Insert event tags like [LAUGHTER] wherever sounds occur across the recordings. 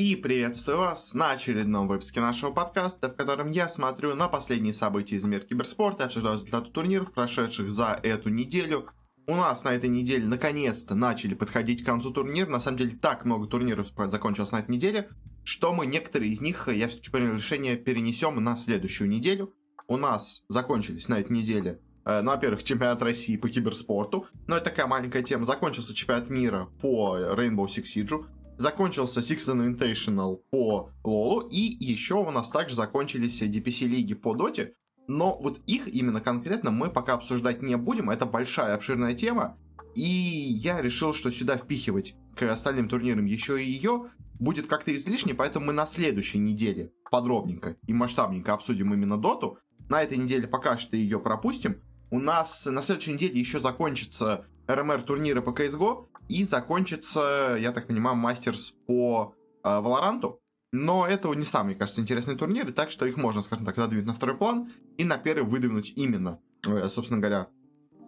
И приветствую вас на очередном выпуске нашего подкаста, в котором я смотрю на последние события из мира киберспорта обсуждаю результаты турниров, прошедших за эту неделю. У нас на этой неделе наконец-то начали подходить к концу турнир. На самом деле так много турниров закончилось на этой неделе, что мы некоторые из них, я все-таки принял решение, перенесем на следующую неделю. У нас закончились на этой неделе э, ну, во-первых, чемпионат России по киберспорту, но это такая маленькая тема. Закончился чемпионат мира по Rainbow Six Siege. Закончился Six Invitational по Лолу, и еще у нас также закончились DPC-лиги по Доте, но вот их именно конкретно мы пока обсуждать не будем, это большая обширная тема, и я решил, что сюда впихивать к остальным турнирам еще и ее будет как-то излишне, поэтому мы на следующей неделе подробненько и масштабненько обсудим именно Доту. На этой неделе пока что ее пропустим. У нас на следующей неделе еще закончится РМР турниры по CSGO, и закончится, я так понимаю, мастерс по э, Валоранту. Но это не самые, кажется, интересные турниры, так что их можно, скажем так, задвинуть на второй план и на первый выдвинуть именно, э, собственно говоря,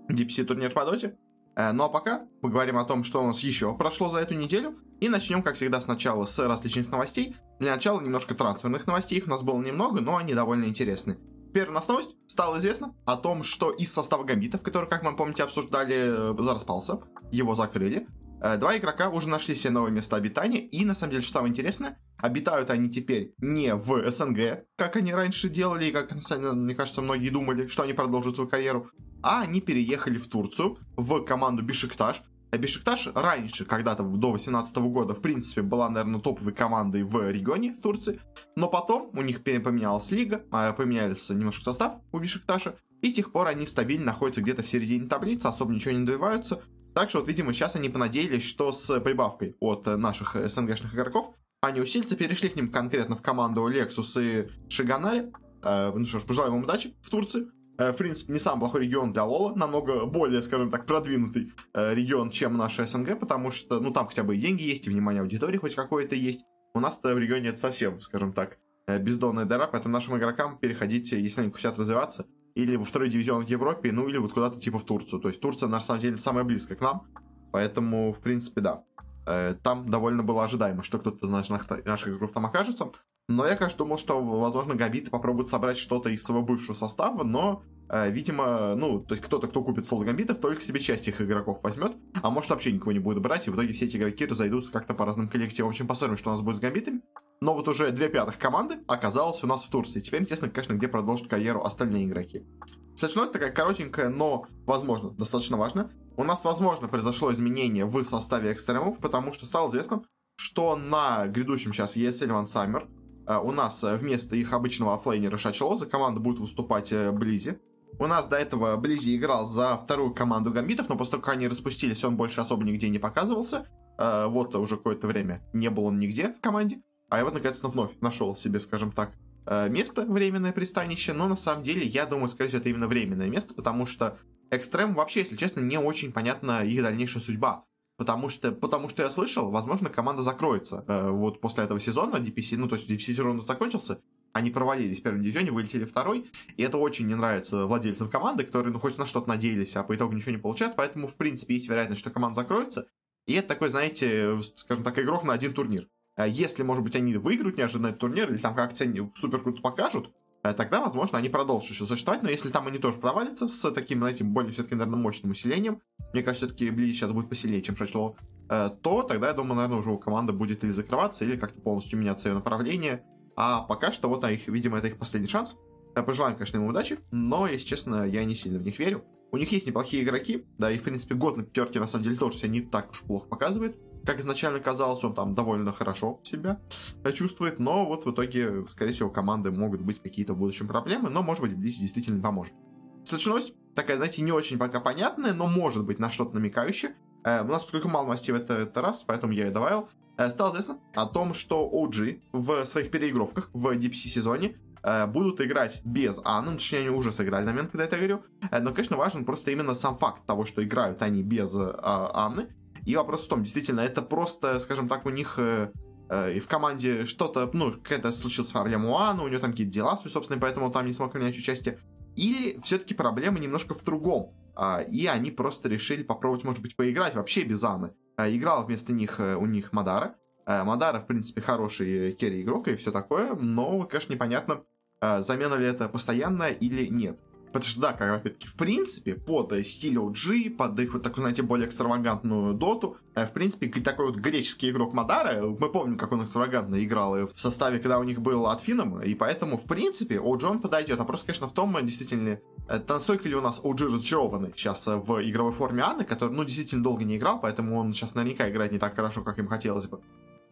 DPC турнир по доте. Э, ну а пока поговорим о том, что у нас еще прошло за эту неделю. И начнем, как всегда, сначала с различных новостей. Для начала немножко трансферных новостей, их у нас было немного, но они довольно интересны. Первая у нас новость. Стало известно о том, что из состава гамбитов, который, как мы помните, обсуждали, э, распался его закрыли. Э, два игрока уже нашли себе новое место обитания, и на самом деле, что самое интересное, обитают они теперь не в СНГ, как они раньше делали, и как, мне кажется, многие думали, что они продолжат свою карьеру, а они переехали в Турцию, в команду Бишикташ. А Бишикташ раньше, когда-то до 2018 года, в принципе, была, наверное, топовой командой в регионе, в Турции, но потом у них поменялась лига, а, поменялся немножко состав у Бишикташа, и с тех пор они стабильно находятся где-то в середине таблицы, особо ничего не добиваются, так что вот, видимо, сейчас они понадеялись, что с прибавкой от наших СНГшных игроков они усилятся, перешли к ним конкретно в команду Lexus и Шиганари. Э, ну что ж, пожелаем им удачи в Турции. Э, в принципе, не самый плохой регион для Лола, намного более, скажем так, продвинутый э, регион, чем наша СНГ, потому что, ну, там хотя бы и деньги есть, и внимание аудитории хоть какое-то есть. У нас-то в регионе это совсем, скажем так, э, бездонная дыра, поэтому нашим игрокам переходить, если они хотят развиваться, или во второй дивизион в Европе, ну или вот куда-то типа в Турцию. То есть Турция, на самом деле, самая близкая к нам, поэтому, в принципе, да. Э, там довольно было ожидаемо, что кто-то из наших, наших игроков там окажется. Но я, конечно, думал, что, возможно, Габиты попробуют собрать что-то из своего бывшего состава, но, э, видимо, ну, то есть кто-то, кто купит соло Гамбитов, только себе часть их игроков возьмет, а может вообще никого не будет брать, и в итоге все эти игроки разойдутся как-то по разным коллективам. В общем, посмотрим, что у нас будет с Гамбитами. Но вот уже две пятых команды оказалось у нас в Турции. Теперь интересно, конечно, где продолжат карьеру остальные игроки. Следующая такая коротенькая, но, возможно, достаточно важная. У нас, возможно, произошло изменение в составе экстремов, потому что стало известно, что на грядущем сейчас ESL One Summer у нас э, вместо их обычного оффлейнера Шачелоза команда будет выступать э, Близи. У нас до этого Близи играл за вторую команду Гамбитов, но после того, как они распустились, он больше особо нигде не показывался. Э, вот уже какое-то время не был он нигде в команде. А я вот, наконец-то, вновь нашел себе, скажем так, э, место, временное пристанище, но на самом деле, я думаю, скорее всего, это именно временное место, потому что Экстрем вообще, если честно, не очень понятна их дальнейшая судьба. Потому что, потому что я слышал, возможно, команда закроется э, вот после этого сезона DPC, ну, то есть DPC сезон закончился, они провалились в первом дивизионе, вылетели второй, и это очень не нравится владельцам команды, которые, ну, хоть на что-то надеялись, а по итогу ничего не получают, поэтому, в принципе, есть вероятность, что команда закроется, и это такой, знаете, скажем так, игрок на один турнир. А если, может быть, они выиграют неожиданно этот турнир, или там как-то они супер круто покажут, э, тогда, возможно, они продолжат еще существовать, но если там они тоже провалятся с таким, знаете, более все-таки, наверное, мощным усилением, мне кажется, все-таки Близи сейчас будет посильнее, чем Шачло, э, то тогда, я думаю, наверное, уже у команды будет или закрываться, или как-то полностью меняться ее направление, а пока что вот, их, видимо, это их последний шанс. Пожелаем, конечно, им удачи, но, если честно, я не сильно в них верю. У них есть неплохие игроки, да, и, в принципе, год на пятерке, на самом деле, тоже себя не так уж плохо показывает как изначально казалось, он там довольно хорошо себя чувствует, но вот в итоге, скорее всего, команды могут быть какие-то в будущем проблемы, но, может быть, Близ действительно поможет. Следующая новость, такая, знаете, не очень пока понятная, но может быть на что-то намекающая. Э, у нас только мало новостей в это, это раз, поэтому я и добавил. Э, стало известно о том, что OG в своих переигровках в DPC сезоне э, будут играть без Анны, ну, точнее, они уже сыграли на момент, когда я это говорю. Э, но, конечно, важен просто именно сам факт того, что играют они без э, Анны, и вопрос в том, действительно, это просто, скажем так, у них э, э, и в команде что-то, ну, какая-то случилась проблема у Анны, у нее там какие-то дела свои собственные, поэтому там не смог принять участие. Или все-таки проблема немножко в другом. А, и они просто решили попробовать, может быть, поиграть вообще без Анны. А, играл вместо них э, у них Мадара. Э, Мадара, в принципе, хороший керри игрок и все такое, но, конечно, непонятно, замена ли это постоянная или нет. Потому что, да, как опять-таки, в принципе, под стиль OG, под их вот такую, знаете, более экстравагантную доту, э, в принципе, такой вот греческий игрок Мадара, мы помним, как он экстравагантно играл в составе, когда у них был от Фином, и поэтому, в принципе, OG он подойдет. А просто, конечно, в том, действительно, настолько ли у нас OG разочарованы сейчас в игровой форме Анны, который, ну, действительно долго не играл, поэтому он сейчас наверняка играет не так хорошо, как им хотелось бы.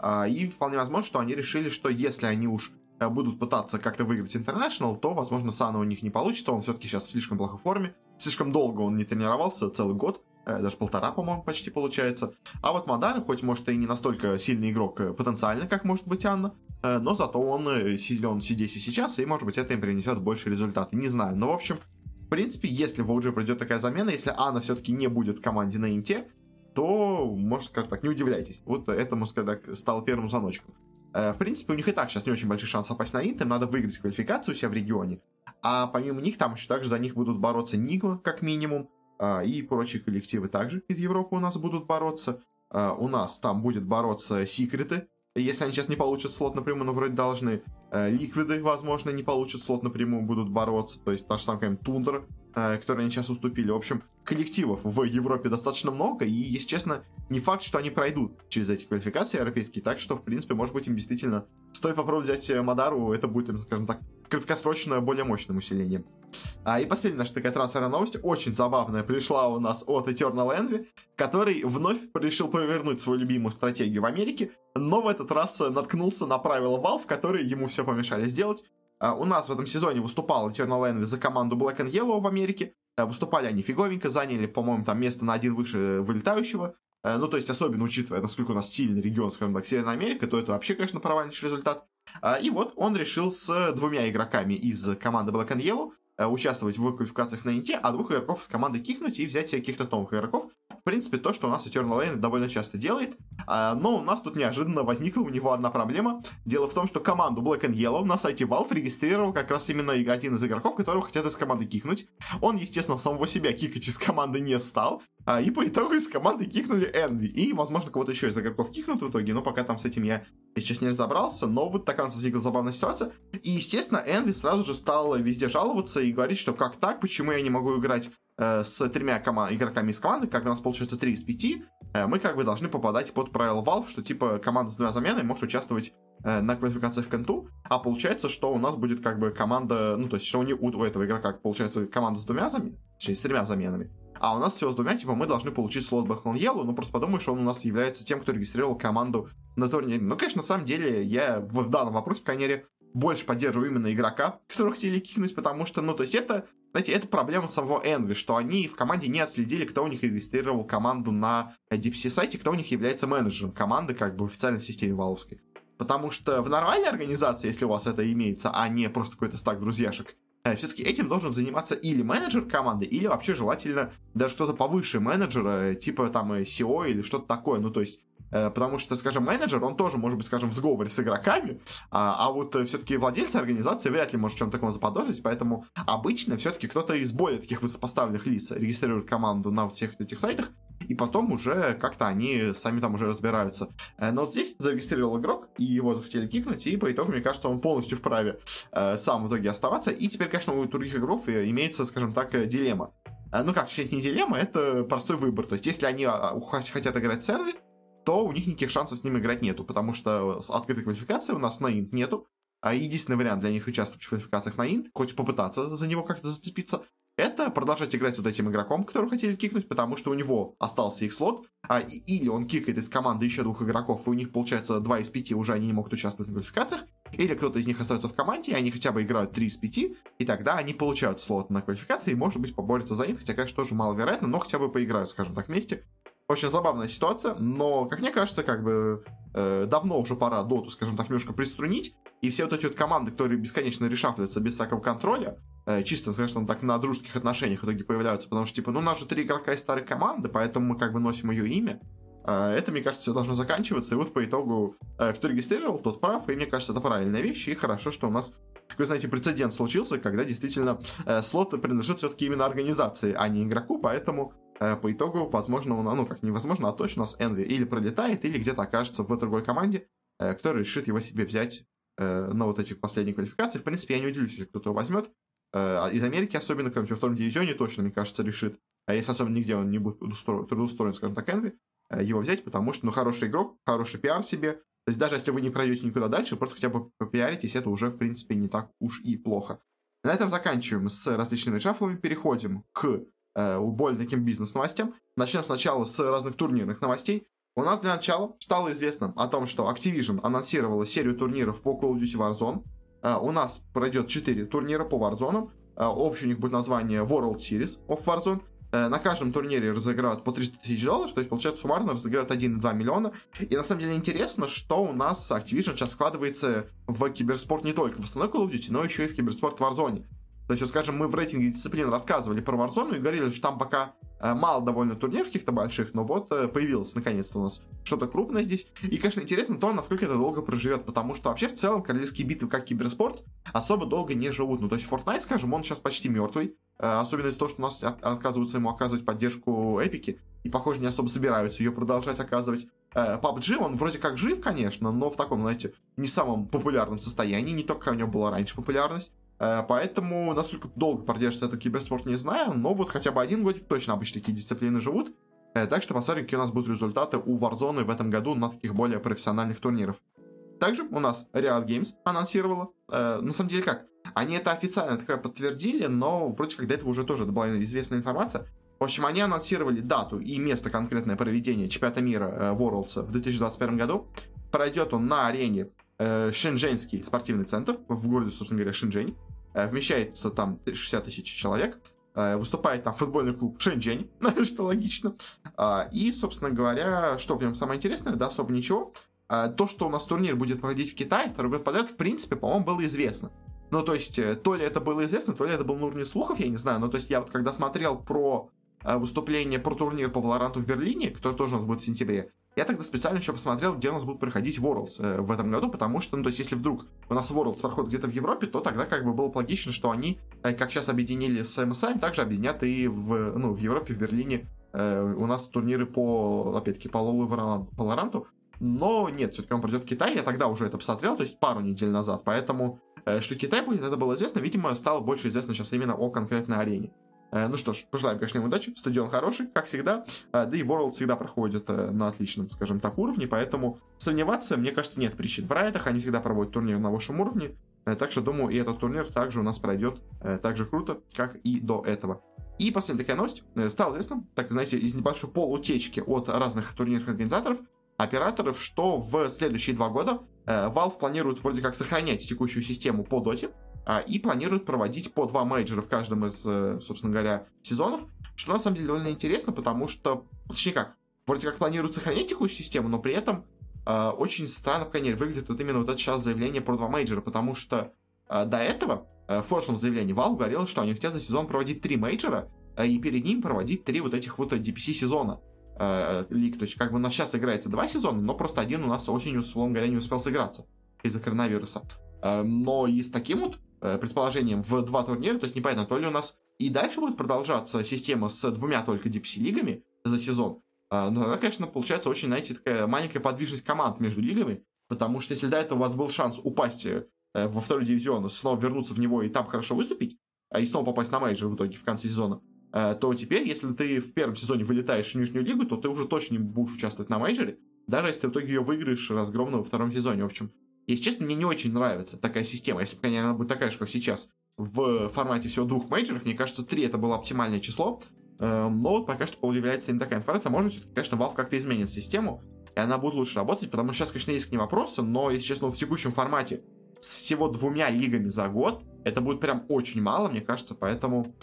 А, и вполне возможно, что они решили, что если они уж э, будут пытаться как-то выиграть International, то, возможно, Сана у них не получится. Он все-таки сейчас в слишком плохой форме. Слишком долго он не тренировался, целый год. Э, даже полтора, по-моему, почти получается. А вот Мадара, хоть, может, и не настолько сильный игрок э, потенциально, как может быть Анна, но зато он силен здесь и сейчас, и, может быть, это им принесет больше результата. Не знаю. Но, в общем, в принципе, если в OG придет такая замена, если Анна все-таки не будет в команде на Инте, то, можно сказать так, не удивляйтесь. Вот это, можно сказать так, стало первым звоночком. Э, в принципе, у них и так сейчас не очень большой шанс попасть на Инт, им надо выиграть квалификацию у себя в регионе. А помимо них, там еще также за них будут бороться Нигма, как минимум, э, и прочие коллективы также из Европы у нас будут бороться. Э, у нас там будет бороться Секреты, если они сейчас не получат слот напрямую, но вроде должны. Ликвиды, возможно, не получат слот напрямую, будут бороться. То есть та же самая Тундра, которые они сейчас уступили. В общем, коллективов в Европе достаточно много, и, если честно, не факт, что они пройдут через эти квалификации европейские, так что, в принципе, может быть, им действительно стоит попробовать взять Мадару, это будет, скажем так, краткосрочное, более мощным усилением. А, и последняя наша такая трансферная новость, очень забавная, пришла у нас от Eternal Envy, который вновь решил провернуть свою любимую стратегию в Америке, но в этот раз наткнулся на правила Valve, которые ему все помешали сделать. А, у нас в этом сезоне выступал Eternal Envy за команду Black and Yellow в Америке, Э, выступали они фиговенько, заняли, по-моему, там место на один выше вылетающего. Э, ну, то есть, особенно учитывая, насколько у нас сильный регион, скажем так, Северная Америка, то это вообще, конечно, провальнейший результат. Э, и вот он решил с двумя игроками из команды Black and Yellow участвовать в квалификациях на Инте, а двух игроков из команды кикнуть и взять каких-то новых игроков. В принципе, то, что у нас Eternal Lane довольно часто делает. Но у нас тут неожиданно возникла у него одна проблема. Дело в том, что команду Black and Yellow на сайте Valve регистрировал как раз именно один из игроков, которого хотят из команды кикнуть. Он, естественно, самого себя кикать из команды не стал. А, и по итогу из команды кикнули Энви. И, возможно, кого-то еще из игроков кикнут в итоге, но пока там с этим я сейчас не разобрался. Но вот такая у нас возникла забавная ситуация. И, естественно, Энви сразу же стал везде жаловаться и говорить, что как так, почему я не могу играть э, с тремя кома- игроками из команды, как у нас получается 3 из 5, э, мы как бы должны попадать под правила Valve, что типа команда с двумя заменами может участвовать э, на квалификациях к инту, а получается, что у нас будет как бы команда, ну то есть, что у, не, у, у этого игрока получается команда с двумя заменами, точнее, с тремя заменами, а у нас всего с двумя, типа, мы должны получить слот Бэхлон Yellow, ну просто подумай, что он у нас является тем, кто регистрировал команду на турнире. Ну, конечно, на самом деле, я в, в данном вопросе, по крайней мере, больше поддерживаю именно игрока, которого хотели кикнуть, потому что, ну, то есть это, знаете, это проблема самого Envy, что они в команде не отследили, кто у них регистрировал команду на DPC сайте, кто у них является менеджером команды, как бы в официальной системе Валовской. Потому что в нормальной организации, если у вас это имеется, а не просто какой-то стак друзьяшек, все-таки этим должен заниматься или менеджер команды, или вообще желательно даже кто-то повыше менеджера, типа там SEO или что-то такое. Ну, то есть э, Потому что, скажем, менеджер, он тоже может быть, скажем, в сговоре с игроками, а, а вот э, все-таки владельцы организации вряд ли может чем-то таком заподозрить, поэтому обычно все-таки кто-то из более таких высокопоставленных лиц регистрирует команду на всех этих сайтах, и потом уже как-то они сами там уже разбираются. Э, но здесь зарегистрировал игрок, и его захотели кикнуть, и по итогу, мне кажется, он полностью вправе э, сам в итоге оставаться. И теперь, конечно, у других игроков имеется, скажем так, э, дилемма. Ну как, это не дилемма, это простой выбор. То есть, если они а, хотят играть с Энви, то у них никаких шансов с ним играть нету, потому что открытой квалификации у нас на инт нету. А единственный вариант для них участвовать в квалификациях на инт, хоть попытаться за него как-то зацепиться, это продолжать играть вот этим игроком, которого хотели кикнуть, потому что у него остался их слот, а, или он кикает из команды еще двух игроков, и у них получается 2 из 5 уже они не могут участвовать в квалификациях, или кто-то из них остается в команде, и они хотя бы играют 3 из 5, и тогда они получают слот на квалификации, и, может быть, поборются за них, хотя, конечно, тоже маловероятно, но хотя бы поиграют, скажем так, вместе. Очень забавная ситуация, но, как мне кажется, как бы э, давно уже пора доту, скажем так, немножко приструнить, и все вот эти вот команды, которые бесконечно решафлятся без всякого контроля, чисто, конечно, так на дружеских отношениях в итоге появляются, потому что, типа, ну, у нас же три игрока из старой команды, поэтому мы как бы носим ее имя. Э, это, мне кажется, все должно заканчиваться, и вот по итогу, э, кто регистрировал, тот прав, и мне кажется, это правильная вещь, и хорошо, что у нас такой, знаете, прецедент случился, когда действительно э, слот принадлежит все-таки именно организации, а не игроку, поэтому э, по итогу, возможно, ну, как невозможно, а точно у нас Энви или пролетает, или где-то окажется в другой команде, э, которая решит его себе взять э, на вот этих последних квалификациях. В принципе, я не удивлюсь, если кто-то его возьмет. Э, из Америки, особенно, как во втором дивизионе, точно, мне кажется, решит. А если особенно нигде он не будет трудоустроен, скажем так, Энви, э, его взять, потому что, ну, хороший игрок, хороший пиар себе. То есть даже если вы не пройдете никуда дальше, просто хотя бы попиаритесь, это уже, в принципе, не так уж и плохо. На этом заканчиваем с различными шафлами, переходим к э, более таким бизнес-новостям. Начнем сначала с разных турнирных новостей. У нас для начала стало известно о том, что Activision анонсировала серию турниров по Call of Duty Warzone. Uh, у нас пройдет 4 турнира по Warzone. Uh, общее у них будет название World Series of Warzone. Uh, на каждом турнире разыграют по 300 тысяч долларов, то есть, получается, суммарно разыграют 1,2 миллиона. И на самом деле интересно, что у нас Activision сейчас вкладывается в киберспорт не только в основной Call of Duty, но еще и в киберспорт в Warzone. То есть, вот, скажем, мы в рейтинге дисциплин рассказывали про Warzone и говорили, что там пока э, мало довольно турниров каких-то больших, но вот э, появилось наконец-то у нас что-то крупное здесь. И, конечно, интересно то, насколько это долго проживет, потому что вообще в целом королевские битвы как киберспорт особо долго не живут. Ну, то есть Fortnite, скажем, он сейчас почти мертвый, э, особенно из-за того, что у нас от, отказываются ему оказывать поддержку эпики, и, похоже, не особо собираются ее продолжать оказывать. PUBG, он вроде как жив, конечно, но в таком, знаете, не самом популярном состоянии, не только у него была раньше популярность. Э, поэтому, насколько долго продержится этот киберспорт, не знаю, но вот хотя бы один годик точно обычно такие дисциплины живут. Э, так что посмотрим, какие у нас будут результаты у Warzone в этом году на таких более профессиональных турнирах. Также у нас Riot Games анонсировала. Э, на самом деле как? Они это официально так подтвердили, но вроде как до этого уже тоже была известная информация. В общем, они анонсировали дату и место конкретное проведения чемпионата мира э, Worlds в 2021 году. Пройдет он на арене Шэньчжэньский спортивный центр в городе, собственно говоря, Шэньчжэнь. Э, вмещается там 60 тысяч человек. Э, выступает там футбольный клуб Шэньчжэнь, [LAUGHS] что логично. А, и, собственно говоря, что в нем самое интересное, да, особо ничего. То, что у нас турнир будет проходить в Китае второй год подряд, в принципе, по-моему, было известно. Ну, то есть, э, то ли это было известно, то ли это было на уровне слухов, я не знаю. Но, то есть, я вот когда смотрел про выступление, про турнир по Валоранту в Берлине, который тоже у нас будет в сентябре, я тогда специально еще посмотрел, где у нас будут проходить Worlds э, в этом году, потому что, ну, то есть, если вдруг у нас Worlds проходит где-то в Европе, то тогда как бы было логично, что они, э, как сейчас объединили с MSI, также объединят и в, ну, в Европе, в Берлине э, у нас турниры по, опять-таки, по Лолу и Valorant. Но нет, все-таки он придет в Китай, я тогда уже это посмотрел, то есть пару недель назад, поэтому, э, что Китай будет, это было известно, видимо, стало больше известно сейчас именно о конкретной арене. Э, ну что ж, пожелаем, конечно, им удачи. Стадион хороший, как всегда. Э, да и World всегда проходит э, на отличном, скажем так, уровне, поэтому сомневаться, мне кажется, нет причин в райдах. Они всегда проводят турнир на высшем уровне. Так что, думаю, и этот турнир также у нас пройдет так же круто, как и до этого. И последняя такая новость. Стало известно, так, знаете, из небольшой полутечки от разных турнирных организаторов, операторов, что в следующие два года Valve планирует вроде как сохранять текущую систему по доте, и планируют проводить по два мейджора в каждом из, э, собственно говоря, сезонов, что на самом деле довольно интересно, потому что, точнее как, вроде как планируют сохранять текущую систему, но при этом э, очень странно, по крайней мере, выглядит вот именно вот это сейчас заявление про два мейджора, потому что э, до этого э, в прошлом заявлении Valve говорил, что они хотят за сезон проводить три мейджора, э, и перед ним проводить три вот этих вот DPC сезона э, лиг. То есть как бы у нас сейчас играется два сезона, но просто один у нас осенью, условно говоря, не успел сыграться из-за коронавируса. Э, но и с таким вот Э, предположением, в два турнира, то есть непонятно, то ли у нас и дальше будет продолжаться система с двумя только DPC-лигами за сезон, а, но тогда, конечно, получается очень, знаете, такая маленькая подвижность команд между лигами, потому что если до этого у вас был шанс упасть э, во второй дивизион, снова вернуться в него и там хорошо выступить, а и снова попасть на мейджор в итоге в конце сезона, э, то теперь, если ты в первом сезоне вылетаешь в нижнюю лигу, то ты уже точно не будешь участвовать на мейджоре, даже если ты в итоге ее выиграешь разгромно во втором сезоне. В общем, если честно, мне не очень нравится такая система. Если бы, конечно, она будет такая же, как сейчас, в формате всего двух мейджеров, мне кажется, три это было оптимальное число. Эм, но вот пока что появляется не такая информация. Может, все-таки, конечно, Valve как-то изменит систему, и она будет лучше работать, потому что сейчас, конечно, есть к ней вопросы, но, если честно, в текущем формате с всего двумя лигами за год, это будет прям очень мало, мне кажется, поэтому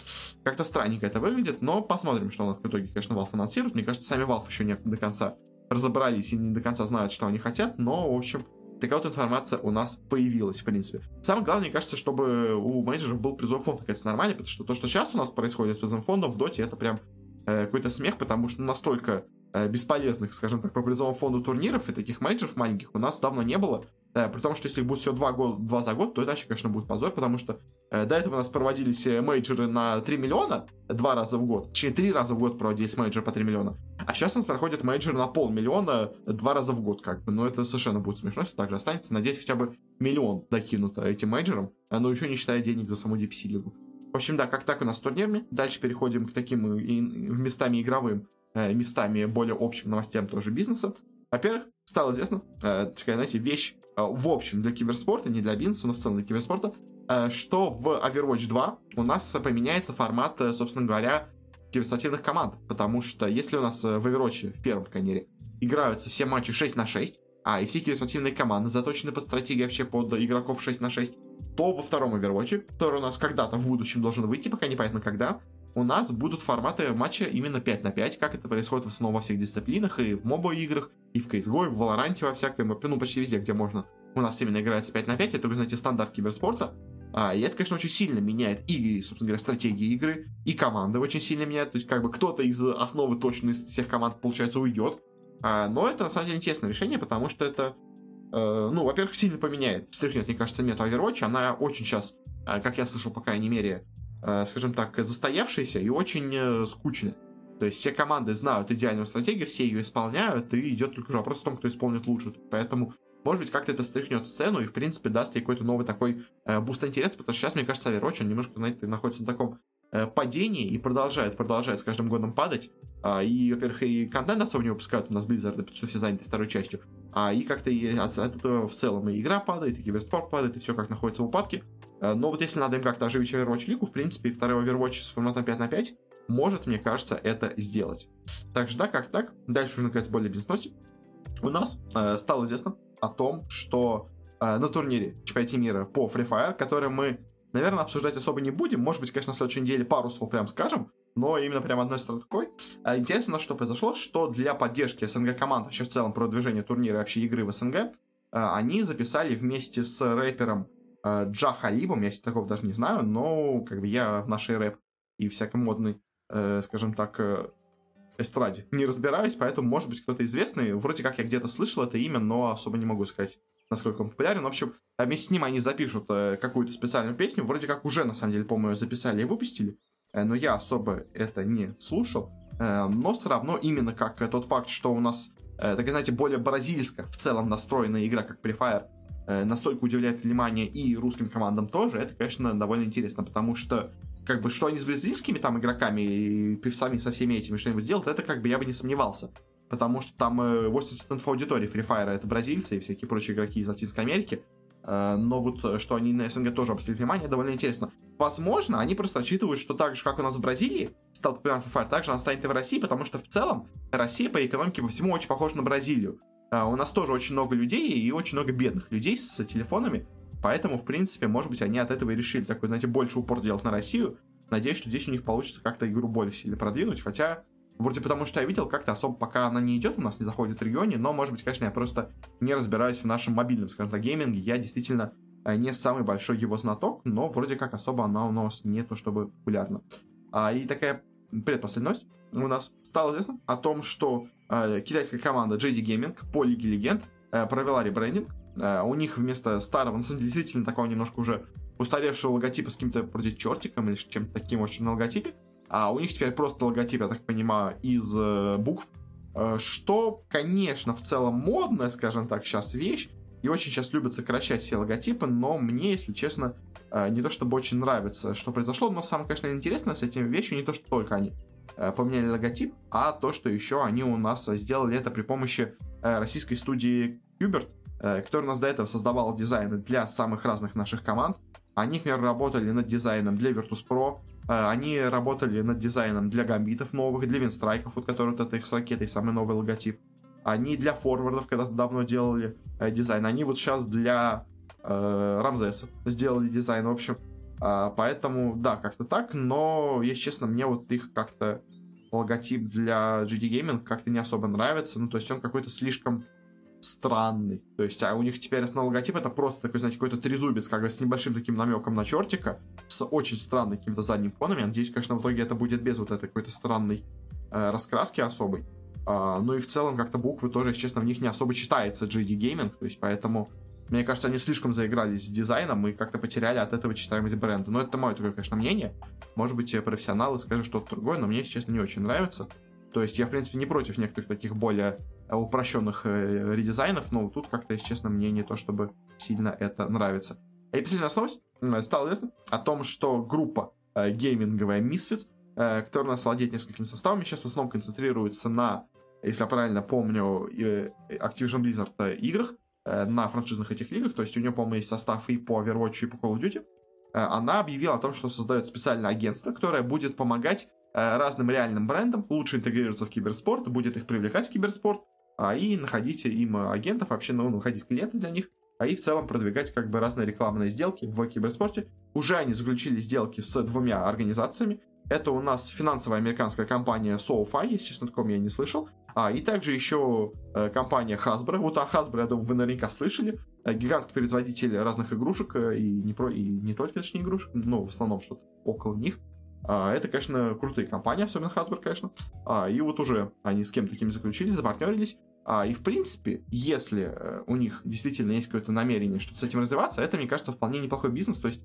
как-то странненько это выглядит, но посмотрим, что у нас в итоге, конечно, Valve анонсирует. Мне кажется, сами Valve еще не до конца разобрались и не до конца знают, что они хотят, но, в общем, такая вот информация у нас появилась, в принципе. Самое главное, мне кажется, чтобы у менеджеров был призовой фонд, кажется, нормально, потому что то, что сейчас у нас происходит с призовым фондом в доте, это прям э, какой-то смех, потому что настолько э, бесполезных, скажем так, по призовому фонду турниров и таких менеджеров маленьких у нас давно не было. Да, при том, что если будет всего два, год, два за год, то иначе, конечно, будет позор, потому что э, до этого у нас проводились э, мейджоры на 3 миллиона два раза в год, точнее, три раза в год проводились мейджоры по 3 миллиона, а сейчас у нас проходит мейджор на полмиллиона два раза в год, как бы, но это совершенно будет смешно, если так же останется, надеюсь, хотя бы миллион докинуто этим мейджором, а, но еще не считая денег за саму DPC-лигу. В общем, да, как так у нас турнирами. Дальше переходим к таким местами игровым, э, местами более общим новостям тоже бизнеса. Во-первых, стало известно, э, такая, знаете, вещь э, в общем для киберспорта, не для бизнеса, но в целом для киберспорта, что в Overwatch 2 у нас поменяется формат, собственно говоря, киберспортивных команд. Потому что если у нас в Overwatch, в первом, по крайней мере, играются все матчи 6 на 6, а и все киберспортивные команды заточены по стратегии вообще под игроков 6 на 6, то во втором Overwatch, который у нас когда-то в будущем должен выйти, пока непонятно когда, у нас будут форматы матча именно 5 на 5, как это происходит в основном во всех дисциплинах, и в моба играх, и в CSGO, и в Valorant, во всякой, ну почти везде, где можно. У нас именно играется 5 на 5, это, вы знаете, стандарт киберспорта. А, и это, конечно, очень сильно меняет и, собственно говоря, стратегии игры, и команды очень сильно меняют. То есть, как бы кто-то из основы точно из всех команд, получается, уйдет. А, но это, на самом деле, интересное решение, потому что это, э, ну, во-первых, сильно поменяет, стряхнет, мне кажется, мету Overwatch. Она очень сейчас, э, как я слышал, по крайней мере, скажем так, застоявшаяся и очень э, скучная. То есть все команды знают идеальную стратегию, все ее исполняют, и идет только вопрос в том, кто исполнит лучше. Поэтому, может быть, как-то это стряхнет сцену и, в принципе, даст ей какой-то новый такой э, буст интереса, потому что сейчас, мне кажется, Overwatch, он немножко, знаете, находится на таком э, падении и продолжает, продолжает с каждым годом падать. А, и, во-первых, и контент особо не выпускают у нас Blizzard, потому что все заняты второй частью. А и как-то и от, от этого в целом и игра падает, и киберспорт падает, и все как находится в упадке. Э, но вот если надо им как-то оживить Overwatch лигу, в принципе, второй Overwatch с форматом 5 на 5 может, мне кажется, это сделать. Так что да, как так. Дальше уже, наконец, более бизнес У нас э, стало известно о том, что э, на турнире чемпионате мира по Free Fire, который мы, наверное, обсуждать особо не будем, может быть, конечно, на следующей неделе пару слов прям скажем, но именно прям одной строкой. Э, интересно, что произошло, что для поддержки СНГ команд, вообще в целом продвижения турнира вообще игры в СНГ, э, они записали вместе с рэпером Джа Халибом, я такого даже не знаю, но как бы я в нашей рэп и всякой модной, э, скажем так, э, эстраде не разбираюсь, поэтому, может быть, кто-то известный. Вроде как я где-то слышал это имя, но особо не могу сказать, насколько он популярен. В общем, вместе с ним они запишут э, какую-то специальную песню. Вроде как уже, на самом деле, по-моему, записали и выпустили. Э, но я особо это не слушал. Э, но все равно именно как тот факт, что у нас, э, такая, знаете, более бразильская в целом настроенная игра, как Free Fire, Э, настолько уделяет внимание и русским командам тоже, это, конечно, довольно интересно, потому что как бы, что они с бразильскими там игроками и певцами со всеми этими что-нибудь делают, это как бы я бы не сомневался. Потому что там 80% э, аудитории Free Fire это бразильцы и всякие прочие игроки из Латинской Америки. Э, но вот что они на СНГ тоже обратили внимание, довольно интересно. Возможно, они просто рассчитывают, что так же, как у нас в Бразилии стал популярен Free Fire, так же он станет и в России, потому что в целом Россия по экономике по всему очень похожа на Бразилию. А, у нас тоже очень много людей и очень много бедных людей с телефонами, поэтому, в принципе, может быть, они от этого и решили такой, знаете, больше упор делать на Россию. Надеюсь, что здесь у них получится как-то игру более сильно продвинуть, хотя Вроде потому что я видел, как-то особо пока она не идет, у нас не заходит в регионе, но, может быть, конечно, я просто не разбираюсь в нашем мобильном, скажем так, гейминге. Я действительно э, не самый большой его знаток, но вроде как особо она у нас не то чтобы популярна. А, и такая предпоследняя у нас стало известно о том, что э, китайская команда JD Gaming по Лиге Легенд э, провела ребрендинг. Э, у них вместо старого, на самом деле, действительно такого немножко уже устаревшего логотипа с каким-то вроде чертиком или чем-то таким очень на логотипе, а у них теперь просто логотип, я так понимаю, из э, букв, э, что, конечно, в целом модная, скажем так, сейчас вещь, и очень сейчас любят сокращать все логотипы, но мне, если честно, э, не то чтобы очень нравится, что произошло, но самое, конечно, интересное с этим вещью не то, что только они поменяли логотип, а то, что еще они у нас сделали это при помощи э, российской студии э, которая у нас до этого создавала дизайны для самых разных наших команд. Они, например, работали над дизайном для Virtus.pro, они работали над дизайном для гамбитов новых, для винстрайков, вот который вот это их с ракетой, самый новый логотип. Они для форвардов когда-то давно делали э, дизайн. Они вот сейчас для э, Рамзесов сделали дизайн. В общем, поэтому, да, как-то так, но, если честно, мне вот их как-то логотип для GD Gaming как-то не особо нравится, ну, то есть он какой-то слишком странный. То есть, а у них теперь основной логотип это просто такой, знаете, какой-то трезубец, как бы с небольшим таким намеком на чертика, с очень странным каким-то задним фоном. Я надеюсь, конечно, в итоге это будет без вот этой какой-то странной э, раскраски особой. А, ну и в целом как-то буквы тоже, если честно, в них не особо читается GD Gaming, то есть поэтому Мне кажется, они слишком заигрались с дизайном и как-то потеряли от этого читаемость бренда. Но это мое такое, конечно, мнение. Может быть, профессионалы скажут что-то другое, но мне, если честно, не очень нравится. То есть я, в принципе, не против некоторых таких более э, упрощенных э, редизайнов, но тут как-то, если честно, мне не то, чтобы сильно это нравится. И последняя новость. Стало известно о том, что группа э, гейминговая Misfits, которая у нас владеет несколькими составами, сейчас в основном концентрируется на, если я правильно помню, Activision Blizzard играх, на франшизных этих лигах, то есть у нее, по-моему, есть состав и по Overwatch, и по Call of Duty, э, она объявила о том, что создает специальное агентство, которое будет помогать э, разным реальным брендам лучше интегрироваться в киберспорт, будет их привлекать в киберспорт, а и находить им агентов, вообще ну, находить клиентов для них, а и в целом продвигать как бы разные рекламные сделки в киберспорте. Уже они заключили сделки с двумя организациями. Это у нас финансовая американская компания SoFi, если честно, таком я не слышал. А, и также еще э, компания Hasbro. Вот о Hasbro, я думаю, вы наверняка слышали. Э, гигантский производитель разных игрушек, э, и не, про, и не только, точнее, игрушек, но в основном что-то около них. А, это, конечно, крутые компании, особенно Hasbro, конечно. А, и вот уже они с кем-то таким заключили, запартнерились. А, и, в принципе, если у них действительно есть какое-то намерение что-то с этим развиваться, это, мне кажется, вполне неплохой бизнес. То есть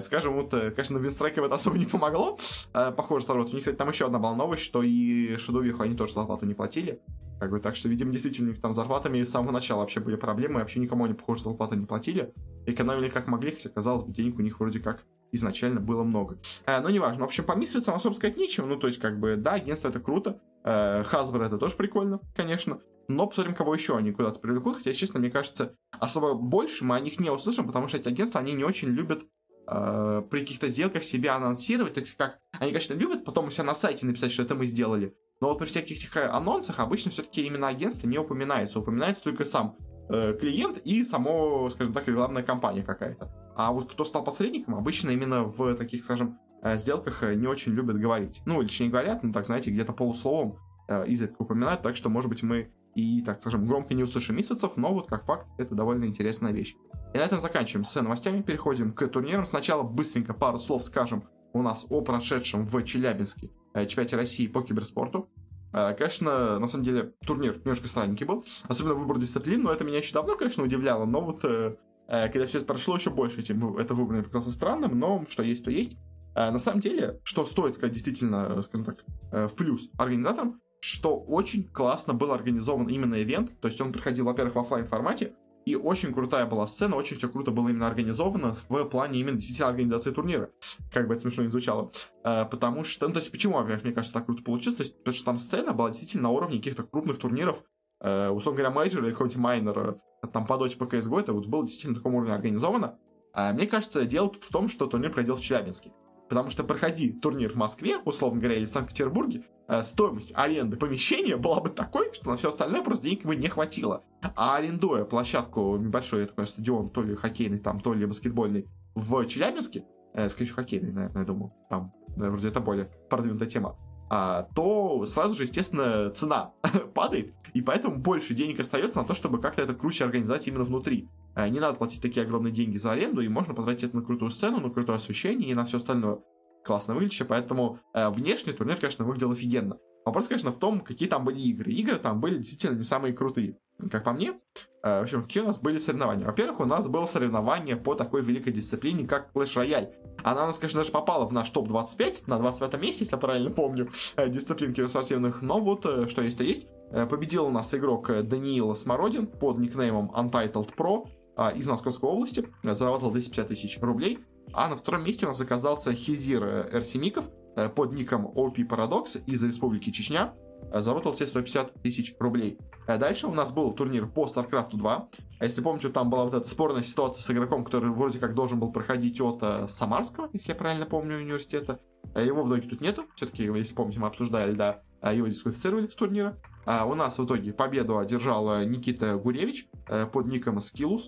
скажем, вот, э, конечно, Винстрайкам это [LAUGHS] особо не помогло. Э, похоже, что У них, кстати, там еще одна была новость, что и Шедовиху они тоже зарплату не платили. Как бы, так что, видимо, действительно, у них там зарплатами с самого начала вообще были проблемы, вообще никому они, похоже, зарплату не платили. Экономили как могли, хотя, казалось бы, денег у них вроде как изначально было много. Э, но неважно. В общем, по Мисфицам особо сказать нечего. Ну, то есть, как бы, да, агентство это круто. Э, это тоже прикольно, конечно. Но посмотрим, кого еще они куда-то привлекут. Хотя, честно, мне кажется, особо больше мы о них не услышим, потому что эти агентства, они не очень любят э, при каких-то сделках себя анонсировать, так как они, конечно, любят потом у себя на сайте написать, что это мы сделали, но при всяких этих анонсах обычно все-таки именно агентство не упоминается, упоминается только сам э, клиент и само, скажем так, рекламная компания какая-то. А вот кто стал посредником, обычно именно в таких, скажем, э, сделках э, не очень любят говорить. Ну, или точнее говорят, ну так, знаете, где-то полусловом э, изредка упоминают, так что, может быть, мы и, так скажем, громко не услышим месяцев, но вот как факт, это довольно интересная вещь. И на этом заканчиваем с новостями, переходим к турнирам. Сначала быстренько пару слов скажем у нас о прошедшем в Челябинске э, чемпионате России по киберспорту. Э, конечно, на самом деле, турнир немножко странненький был, особенно выбор дисциплин, но это меня еще давно, конечно, удивляло, но вот э, когда все это прошло, еще больше этим это выбор показался странным, но что есть, то есть. На самом деле, что стоит сказать действительно, скажем так, в плюс организаторам, что очень классно был организован именно ивент, то есть он проходил, во-первых, в офлайн формате, и очень крутая была сцена, очень все круто было именно организовано в плане именно действительно организации турнира. Как бы это смешно не звучало. А, потому что, ну, то есть, почему, мне кажется, так круто получилось? То есть, потому что там сцена была действительно на уровне каких-то крупных турниров, э, условно говоря, мейджора или какого-нибудь майнера, там по доте по CSGO, это вот было действительно на таком уровне организовано. А, мне кажется, дело тут в том, что турнир проходил в Челябинске. Потому что проходи турнир в Москве, условно говоря, или в Санкт-Петербурге, э, стоимость аренды помещения была бы такой, что на все остальное просто денег бы не хватило. А арендуя площадку, небольшой такой стадион, то ли хоккейный там, то ли баскетбольный, в Челябинске, э, скорее хоккейный, наверное, я думаю, там, да, вроде это более продвинутая тема, а, то сразу же, естественно, цена [LAUGHS] падает, и поэтому больше денег остается на то, чтобы как-то это круче организовать именно внутри. Э, не надо платить такие огромные деньги за аренду, и можно потратить это на крутую сцену, на крутое освещение и на все остальное. Классно выглядит, поэтому э, внешний турнир, конечно, выглядел офигенно. Вопрос, конечно, в том, какие там были игры. Игры там были действительно не самые крутые. Как по мне, э, в общем, какие у нас были соревнования? Во-первых, у нас было соревнование по такой великой дисциплине, как Clash Royale. Она у нас, конечно, даже попала в наш топ-25, на 25 месте, если я правильно помню, э, дисциплин киберспортивных, но вот, э, что есть, то есть. Э, победил у нас игрок э, Даниил Смородин под никнеймом Untitled Pro, а, из Московской области, заработал 250 тысяч рублей. А на втором месте у нас оказался Хизир э, Эрсимиков э, под ником OP Paradox из Республики Чечня. Э, заработал себе 150 тысяч рублей. Дальше у нас был турнир по StarCraft 2. А если помните, там была вот эта спорная ситуация с игроком, который вроде как должен был проходить от Самарского, если я правильно помню, университета. Его в итоге тут нету. Все-таки, если помните, мы обсуждали, да, его дисквалифицировали с турнира. А у нас в итоге победу одержал Никита Гуревич под ником Skillus.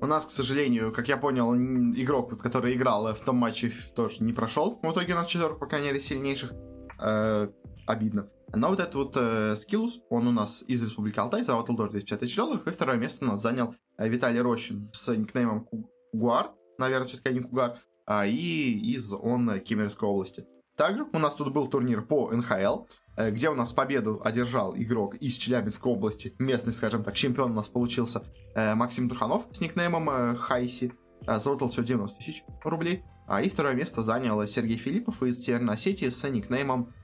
У нас, к сожалению, как я понял, игрок, который играл в том матче, тоже не прошел. В итоге у нас четверка, по крайней мере, сильнейших. Э, обидно. Но вот этот вот э, Скиллус, он у нас из Республики Алтай, заработал тоже 250 тысяч долларов. И второе место у нас занял э, Виталий Рощин с никнеймом Кугуар. Наверное, все-таки не Кугар. А, и из он Кемеровской области. Также у нас тут был турнир по НХЛ, э, где у нас победу одержал игрок из Челябинской области, местный, скажем так, чемпион у нас получился э, Максим Дурханов с никнеймом э, Хайси, заработал всего 90 тысяч рублей. А и второе место занял Сергей Филиппов из Северной с никнеймом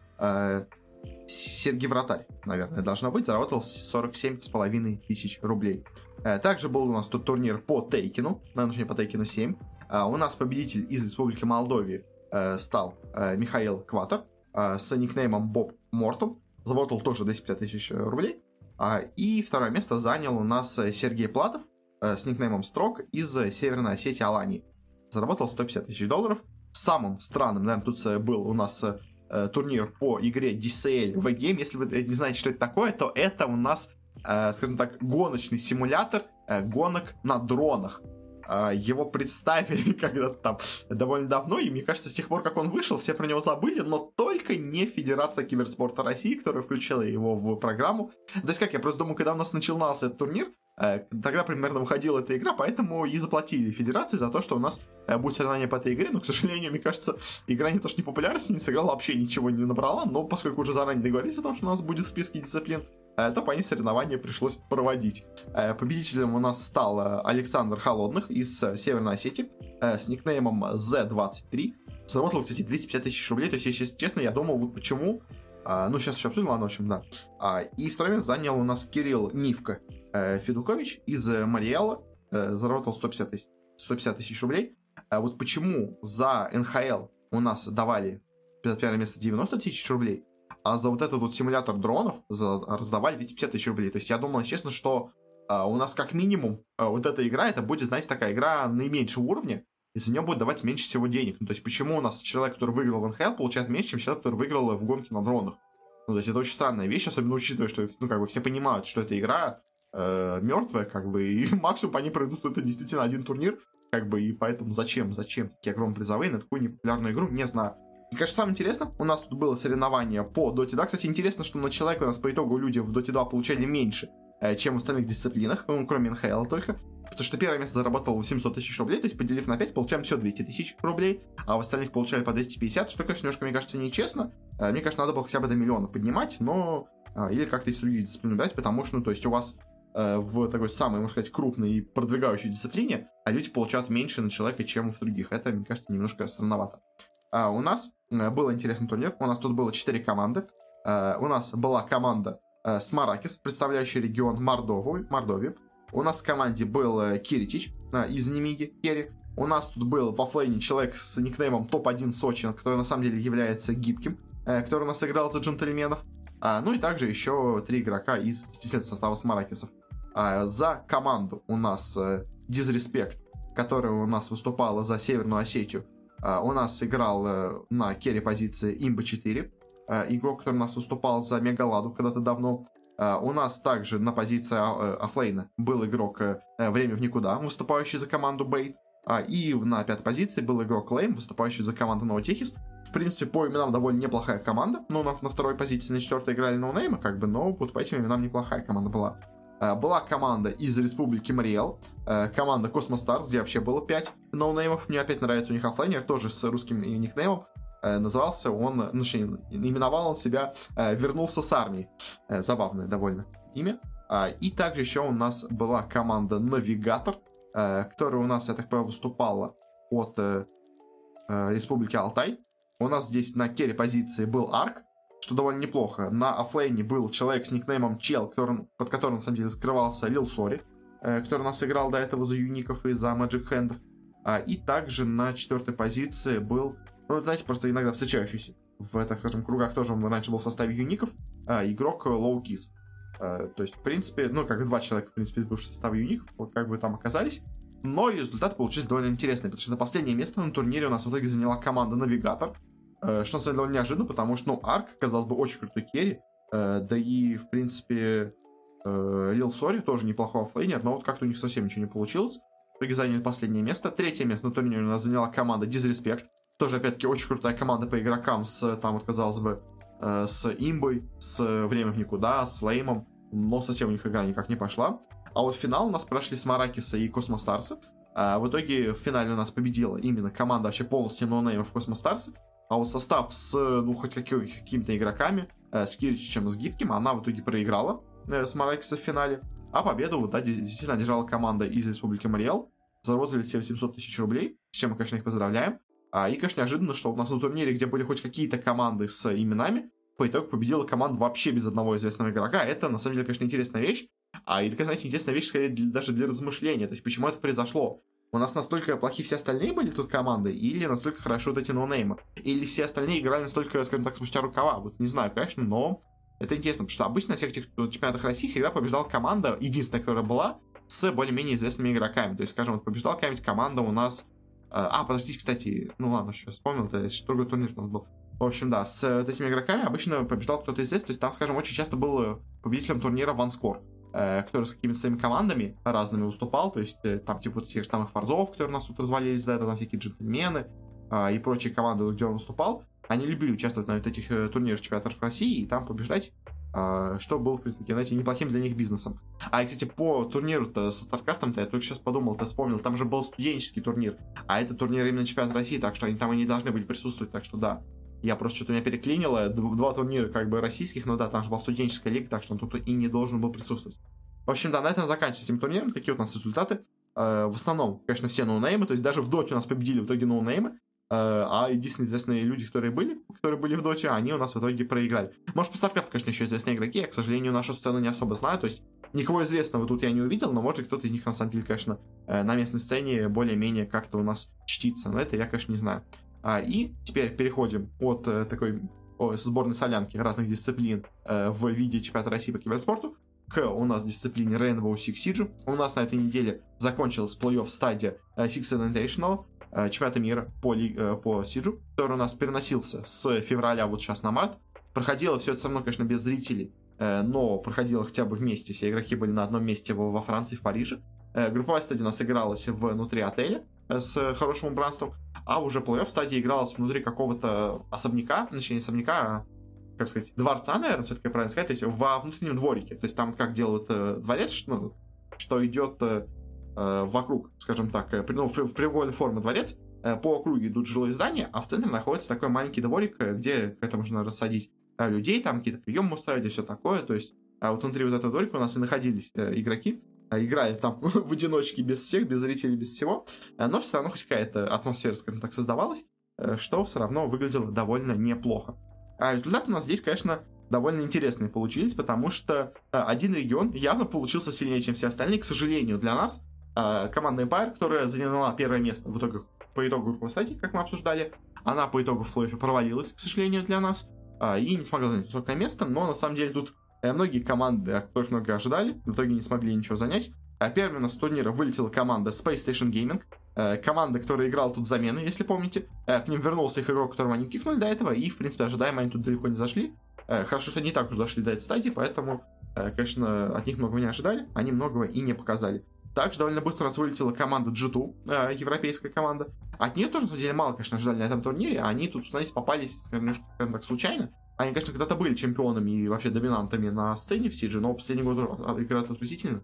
Сергей Вратарь, наверное, должно быть, заработал 47,5 тысяч рублей. Также был у нас тут турнир по Тейкину, на точнее по Тейкину 7. У нас победитель из Республики Молдовии Э, стал э, Михаил Кватер э, с никнеймом Боб Мортум. Заработал тоже 250 тысяч рублей. А, и второе место занял у нас Сергей Платов с никнеймом Строк из Северной Осетии Алании. Заработал 150 тысяч долларов. Самым странным, наверное, тут был у нас турнир по игре DCL V-Game. Если вы не знаете, что это такое, то это у нас, скажем так, гоночный симулятор гонок на дронах. А, его представили [LAUGHS] когда-то там довольно давно, и мне кажется, с тех пор, как он вышел, все про него забыли, но только не Федерация киберспорта России, которая включила его в программу. То есть как, я просто думаю, когда у нас начинался этот турнир, э, тогда примерно выходила эта игра, поэтому и заплатили Федерации за то, что у нас э, будет соревнование по этой игре, но, к сожалению, мне кажется, игра не то что не популярности не сыграла, вообще ничего не набрала, но поскольку уже заранее договорились о том, что у нас будет в списке дисциплин, Э, ней соревнования пришлось проводить. Э, победителем у нас стал э, Александр Холодных из Северной Осетии с никнеймом Z23. Заработал, кстати, 250 тысяч рублей. То есть, если честно, я думал, вот почему. Ну, сейчас еще обсудим, ладно, в общем, да. И второе место занял у нас Кирилл Нивка Федукович из Мариэла. Заработал 150 тысяч, 150 тысяч рублей. Вот почему за НХЛ у нас давали первое место 90 тысяч рублей, а за вот этот вот симулятор дронов за, раздавали 250 тысяч рублей. То есть я думал, честно, что а, у нас как минимум а, вот эта игра, это будет, знаете, такая игра наименьшего уровня, и за нее будет давать меньше всего денег. Ну, то есть почему у нас человек, который выиграл в НХЛ, получает меньше, чем человек, который выиграл в гонке на дронах? Ну, то есть это очень странная вещь, особенно учитывая, что, ну, как бы все понимают, что эта игра э, мертвая, как бы, и [LAUGHS] максимум они пройдут это действительно один турнир, как бы, и поэтому зачем, зачем такие огромные призовые на такую непопулярную игру, не знаю. И, конечно, самое интересное, у нас тут было соревнование по Dota 2. Кстати, интересно, что на человека у нас по итогу люди в Dota 2 получали меньше, э, чем в остальных дисциплинах, ну, кроме НХЛ только. Потому что первое место заработало 700 тысяч рублей, то есть поделив на 5, получаем все 200 тысяч рублей, а в остальных получали по 250, что, конечно, немножко, мне кажется, нечестно. Э, мне кажется, надо было хотя бы до миллиона поднимать, но... Э, или как-то из других дисциплин брать, потому что, ну, то есть у вас в такой самой, можно сказать, крупной и продвигающей дисциплине, а люди получают меньше на человека, чем в других. Это, мне кажется, немножко странновато. А у нас э, был интересный турнир. У нас тут было 4 команды. А, у нас была команда а, Смаракис, представляющая регион Мордову, Мордовию. У нас в команде был Киричич а, из Немиги, Керри. У нас тут был в оффлейне человек с никнеймом топ-1 Сочи, который на самом деле является гибким, который у нас играл за джентльменов. А, ну и также еще три игрока из состава Смаракисов. А, за команду у нас Disrespect, которая у нас выступала за Северную Осетию, у нас играл э, на керри позиции Имба 4, а, игрок, который у нас выступал за Мегаладу когда-то давно. А, у нас также на позиции э, оффлейна был игрок э, Время в никуда, выступающий за команду Бейт. И на пятой позиции был игрок Лейм, выступающий за команду No Techies. В принципе, по именам довольно неплохая команда. Ну, на, на второй позиции, на четвертой играли ноунеймы, как бы, но вот по этим именам неплохая команда была. Э, была команда из Республики Мариэл, э, команда Cosmos Stars, где вообще было 5 ноунеймов. Мне опять нравится у них оффлайнер, тоже с русским никнеймом. Э, назывался он, ну, точнее, именовал он себя «Вернулся с армии». Забавное довольно имя. И также еще у нас была команда «Навигатор», которая у нас, я так понимаю, выступала от Республики Алтай. У нас здесь на керри позиции был Арк, что довольно неплохо. На оффлейне был человек с никнеймом Чел, который, под которым, на самом деле, скрывался Лил Сори, э, который нас играл до этого за Юников и за Magic Hand. А, и также на четвертой позиции был, ну, знаете, просто иногда встречающийся в, так скажем, кругах тоже он раньше был в составе Юников, а, игрок Low Kiss. А, то есть, в принципе, ну, как два человека, в принципе, из бывшего состава Юников, как бы там оказались. Но результаты получились довольно интересные, потому что на последнее место на турнире у нас в итоге заняла команда Навигатор, Э, что, на самом деле, неожиданно, потому что, ну, Арк, казалось бы, очень крутой керри. Э, да и, в принципе, э, Лил Сори тоже неплохой оффлейнер, но вот как-то у них совсем ничего не получилось. Итоге заняли последнее место. Третье место на турнире у нас заняла команда Disrespect. Тоже, опять-таки, очень крутая команда по игрокам с, там, вот, казалось бы, с имбой, с Время в никуда, с Леймом. Но совсем у них игра никак не пошла. А вот финал у нас прошли Смаракиса и Космостарса. А в итоге в финале у нас победила именно команда вообще полностью ноунеймов Космостарса. А вот состав с, ну, хоть какими-то игроками, э, с Киричем, с Гибким, она в итоге проиграла э, Смаракиса в финале. А победу, да, действительно одержала команда из Республики Марий Эл. Заработали все 700 тысяч рублей, с чем мы, конечно, их поздравляем. А, и, конечно, неожиданно, что у нас на турнире, где были хоть какие-то команды с именами, по итогу победила команда вообще без одного известного игрока. Это, на самом деле, конечно, интересная вещь. А и такая, знаете, интересная вещь, скорее, для, даже для размышления. То есть, почему это произошло? У нас настолько плохие все остальные были тут команды, или настолько хорошо вот эти ноунеймы? Или все остальные играли настолько, скажем так, спустя рукава? Вот не знаю, конечно, но это интересно, потому что обычно на всех этих чемпионатах России всегда побеждала команда, единственная, которая была, с более-менее известными игроками. То есть, скажем, вот побеждала какая-нибудь команда у нас а, подождите, кстати, ну ладно, сейчас вспомнил, это другой турнир у нас был. В общем, да, с вот этими игроками обычно побеждал кто-то из здесь, то есть там, скажем, очень часто был победителем турнира Ванскор, э, который с какими-то своими командами разными выступал, то есть э, там типа вот же самых Фарзов, которые у нас тут развалились, да, там всякие джентльмены э, и прочие команды, где он выступал, они любили участвовать на вот этих э, турнирах чемпионатов России и там побеждать а, что было, в принципе, знаете, неплохим для них бизнесом. А, кстати, по турниру-то со StarCraft, я только сейчас подумал, ты вспомнил, там же был студенческий турнир, а это турнир именно чемпионат России, так что они там и не должны были присутствовать, так что да. Я просто что-то меня переклинило, два турнира как бы российских, но да, там же была студенческая лига, так что он тут и не должен был присутствовать. В общем, да, на этом заканчивается этим турниром. Такие вот у нас результаты. Э, в основном, конечно, все ноунеймы, то есть даже в доте у нас победили в итоге ноунеймы. Э, а единственные известные люди, которые были, которые были в доте, они у нас в итоге проиграли. Может, по StarCraft, конечно, еще известные игроки, я, к сожалению, нашу сцену не особо знаю, то есть никого известного тут я не увидел, но может кто-то из них, на самом деле, конечно, э, на местной сцене более-менее как-то у нас чтится, но это я, конечно, не знаю. А, и теперь переходим от э, такой о, сборной солянки разных дисциплин в виде чемпионата России по киберспорту к у нас дисциплине Rainbow Six Siege. У нас на этой неделе закончилась плей-офф стадия Six Invitational, Э, чемпионата мира по, э, по Сиджу, который у нас переносился с февраля вот сейчас на март. Проходило все это со мной, конечно, без зрителей, э, но проходило хотя бы вместе. Все игроки были на одном месте во Франции, в Париже. Групповая стадия у нас игралась внутри отеля с хорошим убранством, а уже плей-офф стадия игралась внутри какого-то особняка, точнее, особняка, а, как сказать, дворца, наверное, все-таки правильно сказать, то есть во внутреннем дворике. То есть там как делают дворец, что, что идет Э, вокруг, скажем так, э, ну, в прямоугольной формы дворец, э, по округе идут жилые здания, а в центре находится такой маленький дворик, где к этому можно рассадить людей, там какие-то приемы устраивать и все такое. То есть а вот внутри вот этого дворика у нас и находились игроки, играли там [LAUGHS] в одиночке без всех, без зрителей, без всего, но все равно хоть какая-то атмосфера, скажем так, создавалась, что все равно выглядело довольно неплохо. А результат у нас здесь, конечно, довольно интересные получились, потому что один регион явно получился сильнее, чем все остальные, к сожалению, для нас, э, команда Empire, которая заняла первое место в итоге по итогу групповой стадии, как мы обсуждали. Она по итогу в плей провалилась, к сожалению, для нас. Э, и не смогла занять высокое место, но на самом деле тут э, многие команды, от которых много ожидали, в итоге не смогли ничего занять. А первым у нас с турнира вылетела команда Space Station Gaming, э, команда, которая играла тут замены, если помните. Э, к ним вернулся их игрок, которого они кикнули до этого, и, в принципе, ожидаемо они тут далеко не зашли. Э, хорошо, что не так уж дошли до этой стадии, поэтому, э, конечно, от них многого не ожидали, они многого и не показали. Также довольно быстро у нас вылетела команда G2, э, европейская команда. От нее тоже, на самом деле, мало, конечно, ожидали на этом турнире. Они тут, знаете, попались, скажем так, случайно. Они, конечно, когда-то были чемпионами и вообще доминантами на сцене в Сидже, но последний год играют отвратительно.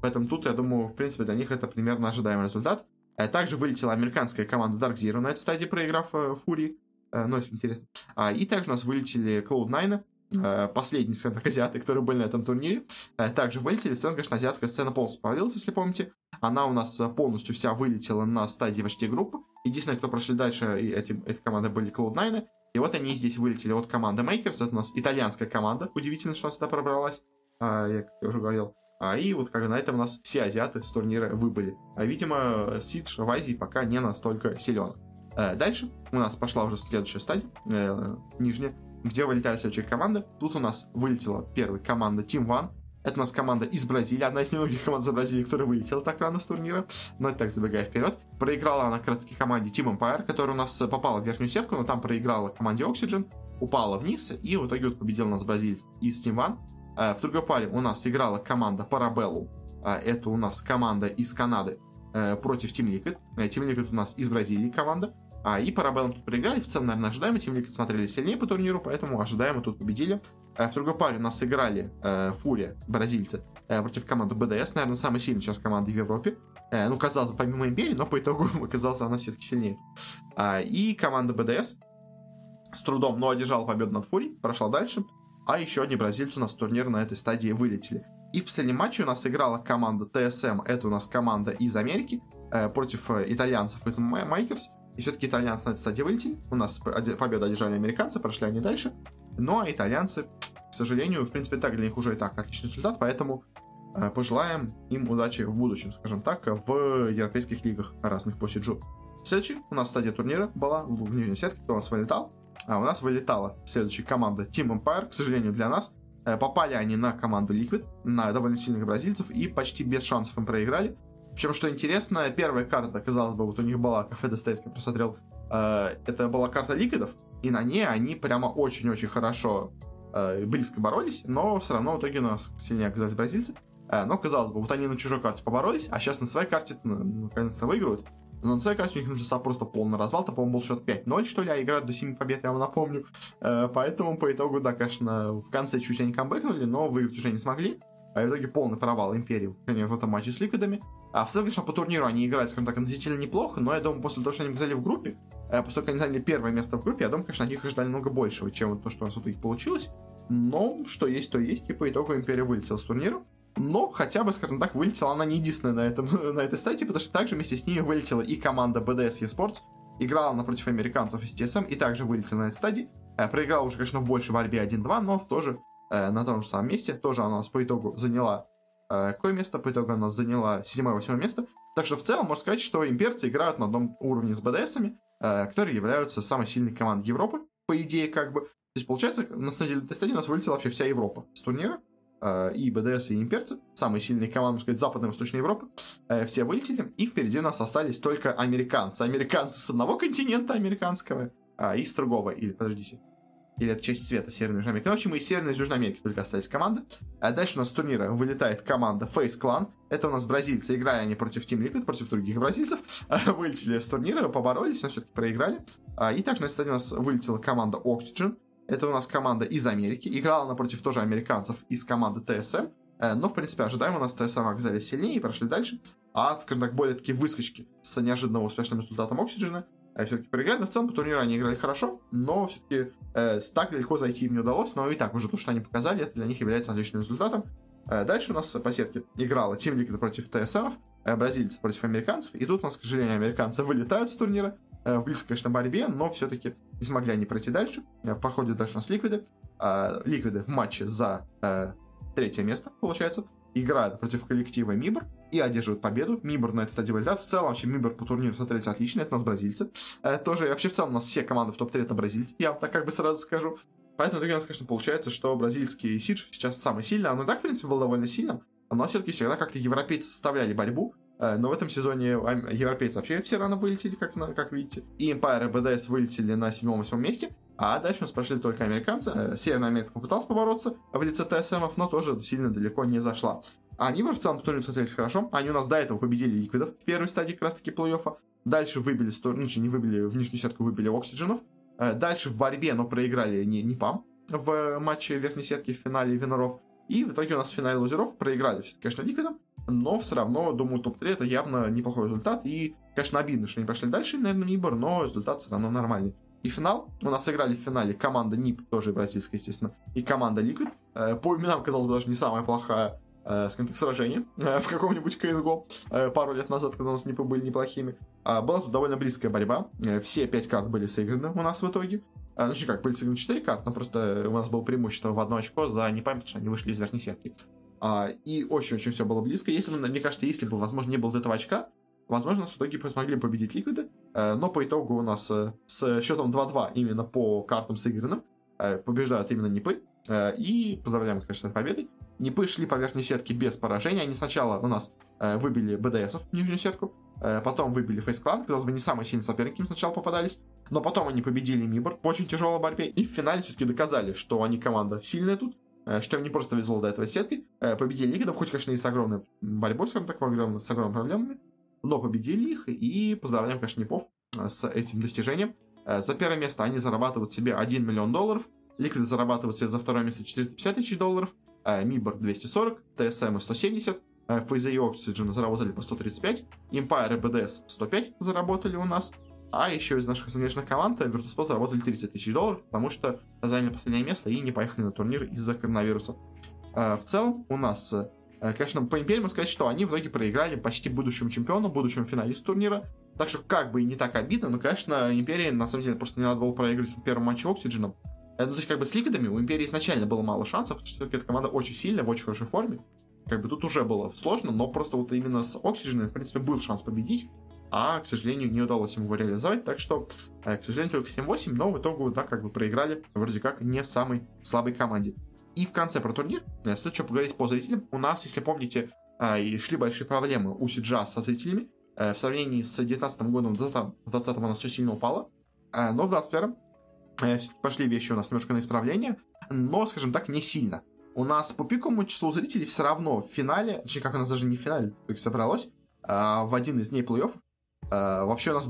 Поэтому тут, я думаю, в принципе, для них это примерно ожидаемый результат. Э, также вылетела американская команда Dark Zero на этой стадии, проиграв э, Фури. Э, ну, если интересно. А, и также у нас вылетели Cloud9, Э, последние, скажем так, азиаты, которые были на этом турнире, э, также вылетели. В целом, конечно, азиатская сцена полностью провалилась, если помните. Она у нас э, полностью вся вылетела на стадии почти группы. Единственное, кто прошли дальше, и эти, эти команды были Cloud9. И вот они здесь вылетели от команды Makers. Это у нас итальянская команда. Удивительно, что она сюда пробралась. Я, как я уже говорил. А, и вот как на этом у нас все азиаты с турнира выбыли. А, видимо, Сидж в Азии пока не настолько силен. Дальше у нас пошла уже следующая стадия, э, нижняя где вылетает следующая команда. Тут у нас вылетела первая команда Team One. Это у нас команда из Бразилии, одна из немногих команд из Бразилии, которая вылетела так рано с турнира. Но это так забегая вперед. Проиграла она таки команде Team Empire, которая у нас попала в верхнюю сетку, но там проиграла команде Oxygen, упала вниз, и в итоге вот победил нас Бразилия из Team One. Э, в другой паре у нас играла команда Parabellum. Э, это у нас команда из Канады э, против Team Liquid. Team Liquid у нас из Бразилии команда. А, и Парабеллум тут проиграли. В целом, наверное, ожидаемо. Тем Ликвид смотрели сильнее по турниру, поэтому ожидаемо тут победили. А, в другой паре у нас сыграли э, Фурия, бразильцы, э, против команды БДС. Наверное, самая сильная сейчас команда в Европе. Э, ну, казалось бы, помимо Империи, но по итогу [LAUGHS] оказалась она все-таки сильнее. А, и команда БДС с трудом, но одержала победу над Фури, прошла дальше. А еще одни бразильцы у нас турнир на этой стадии вылетели. И в последнем матче у нас играла команда TSM, это у нас команда из Америки, э, против э, итальянцев из Майкерс. И все-таки итальянцы на этой стадии вылетели. У нас победу одержали американцы, прошли они дальше. Ну а итальянцы, к сожалению, в принципе, так для них уже и так отличный результат, поэтому э, пожелаем им удачи в будущем, скажем так, в европейских лигах разных по Сиджу. Следующий у нас стадия турнира была в, нижней сетке, кто у нас вылетал. А у нас вылетала следующая команда Team Empire, к сожалению для нас. Э, попали они на команду Liquid, на довольно сильных бразильцев, и почти без шансов им проиграли. Причем, что интересно, первая карта, казалось бы, вот у них была, кафе Дестейс, я просмотрел, э, это была карта Ликвидов, и на ней они прямо очень-очень хорошо э, близко боролись, но все равно в итоге у нас сильнее оказались бразильцы. но, казалось бы, вот они на чужой карте поборолись, а сейчас на своей карте ну, наконец-то выигрывают. Но на своей карте у них начался просто полный развал. Там, по-моему, был счет 5-0, что ли, а играют до 7 побед, я вам напомню. Э, поэтому, по итогу, да, конечно, в конце чуть они камбэкнули, но выиграть уже не смогли. А в итоге полный провал Империи, в этом матче с Ликвидами. А в целом, конечно, по турниру они играют, скажем так, относительно неплохо, но я думаю, после того, что они взяли в группе, э, поскольку они заняли первое место в группе, я думаю, конечно, от них ожидали много большего, чем то, что у нас в итоге получилось. Но что есть, то есть, и по итогу Империя вылетела с турнира. Но хотя бы, скажем так, вылетела она не единственная на, этом, [LAUGHS] на этой стадии, потому что также вместе с ними вылетела и команда BDS eSports, играла напротив американцев из TSM и также вылетела на этой стадии. Э, проиграла уже, конечно, в большей борьбе 1-2, но тоже э, на том же самом месте. Тоже она у нас по итогу заняла какое место? По итогу она заняла 7-8 место. Так что в целом можно сказать, что имперцы играют на одном уровне с BDS, э, которые являются самой сильной командой Европы, по идее, как бы. То есть, получается, на самом деле, этой стадии у нас вылетела вообще вся Европа с турнира. Э, и БДС, и имперцы, самые сильные команды, можно сказать, Западной и Восточной Европы, все вылетели, и впереди у нас остались только американцы. Американцы с одного континента американского, а, и с другого, или, подождите, или это часть света Северной и Южной Америки. Ну, в общем, и Северной и Южной Америки только остались команды. А дальше у нас с турнира вылетает команда Face Clan. Это у нас бразильцы, играя они против Team Liquid, против других бразильцев. [LAUGHS] Вылетели с турнира, поборолись, но все-таки проиграли. А, и также на стадии у нас вылетела команда Oxygen. Это у нас команда из Америки. Играла напротив тоже американцев из команды ТСМ. Э, но, в принципе, ожидаемо у нас ТСМ оказались сильнее и прошли дальше. А, скажем так, более такие выскочки с неожиданно успешным результатом Оксиджена э, все-таки проиграли. Но в целом по турниру они играли хорошо, но все-таки э, так далеко зайти им не удалось. Но и так уже то, что они показали, это для них является отличным результатом. Э, дальше у нас по сетке играла Team Liquid против ТСМов, э, бразильцы против американцев. И тут у нас, к сожалению, американцы [LAUGHS] вылетают с турнира. Э, в близкой, конечно, борьбе, но все-таки не смогли они пройти дальше. Э, Походят дальше у нас Ликвиды. А, Ликвиды в матче за э, третье место, получается. Играют против коллектива Мибр и одерживают победу. Мибр на этой стадии вылетает. В целом, вообще, Мибр по турниру смотрелись отлично. Это у нас бразильцы. Тоже, вообще, в целом, у нас все команды в топ-3 это бразильцы. Я так как бы сразу скажу. Поэтому в у нас, конечно, получается, что бразильский Сидж сейчас самый сильный. Оно и так, в принципе, был довольно сильным. Но все-таки всегда как-то европейцы составляли борьбу. Э, но в этом сезоне европейцы вообще все рано вылетели, как, как видите. И Empire и BDS вылетели на 7-8 месте. А дальше у нас прошли только американцы. Э, Северная Америка попыталась побороться в лице ТСМов, но тоже сильно далеко не зашла. А они в целом турнире смотрелись хорошо. Они у нас до этого победили ликвидов в первой стадии как раз таки плей-оффа. Дальше выбили, ну, не выбили, в нижнюю сетку выбили Оксидженов. Э, дальше в борьбе, но проиграли не, не ПАМ в матче верхней сетки в финале Виноров. И в итоге у нас в финале лузеров проиграли все-таки, конечно, ликвидом но все равно, думаю, топ-3 это явно неплохой результат, и, конечно, обидно, что не прошли дальше, наверное, Мибор, но результат все равно нормальный. И финал. У нас сыграли в финале команда НИП, тоже бразильская, естественно, и команда Liquid. Э, по именам, казалось бы, даже не самая плохая, э, скажем так, сражение э, в каком-нибудь CSGO пару лет назад, когда у нас НИПы были неплохими. А, была тут довольно близкая борьба. Все пять карт были сыграны у нас в итоге. Ну, как, были сыграны 4 карты, но просто у нас было преимущество в одно очко за не память, что они вышли из верхней сетки. А, и очень-очень все было близко. Если, мне кажется, если бы, возможно, не было этого очка, возможно, в итоге смогли победить Ликвиды, э, но по итогу у нас э, с счетом 2-2 именно по картам сыгранным э, побеждают именно Нипы. И поздравляем, конечно, с победой. Нипы шли по верхней сетке без поражения. Они сначала у нас выбили БДСов в нижнюю сетку, потом выбили Фейсклан, казалось бы, не самые сильные соперники им сначала попадались, но потом они победили Мибор в очень тяжелой борьбе, и в финале все-таки доказали, что они команда сильная тут, что им не просто везло до этого сеткой. Э, победили Лигидов, хоть, конечно, и с огромной борьбой, скажем так, с огромными проблемами, но победили их, и поздравляем, конечно, Непов э, с этим достижением. За первое место они зарабатывают себе 1 миллион долларов, Ликвид зарабатывает себе за второе место 450 тысяч долларов, Мибор 240, ТСМ 170, FaZe и Oxygen заработали по 135, Empire и BDS 105 заработали у нас, а еще из наших зарубежных команд Virtus.pro заработали 30 тысяч долларов, потому что заняли последнее место и не поехали на турнир из-за коронавируса. В целом у нас Конечно, по Империи можно сказать, что они в итоге проиграли почти будущему чемпиону, будущему финалисту турнира. Так что как бы и не так обидно, но, конечно, Империи на самом деле просто не надо было проиграть в первом матче Оксидженом. Ну, то есть, как бы с Ликвидами у Империи изначально было мало шансов, потому что эта команда очень сильная, в очень хорошей форме. Как бы тут уже было сложно, но просто вот именно с Оксидженом, в принципе, был шанс победить, а, к сожалению, не удалось ему его реализовать, так что, э, к сожалению, только 7-8, но в итоге, да, как бы проиграли, вроде как, не самой слабой команде. И в конце про турнир, э, стоит еще поговорить по зрителям. У нас, если помните, э, шли большие проблемы у Сиджа со зрителями. В сравнении с 2019 годом, в 2020 у нас все сильно упало. Но в 2021 пошли вещи у нас немножко на исправление, но, скажем так, не сильно. У нас по пиковому числу зрителей все равно в финале, точнее, как у нас даже не в финале, только собралось, а в один из дней плей-офф. А, вообще у нас,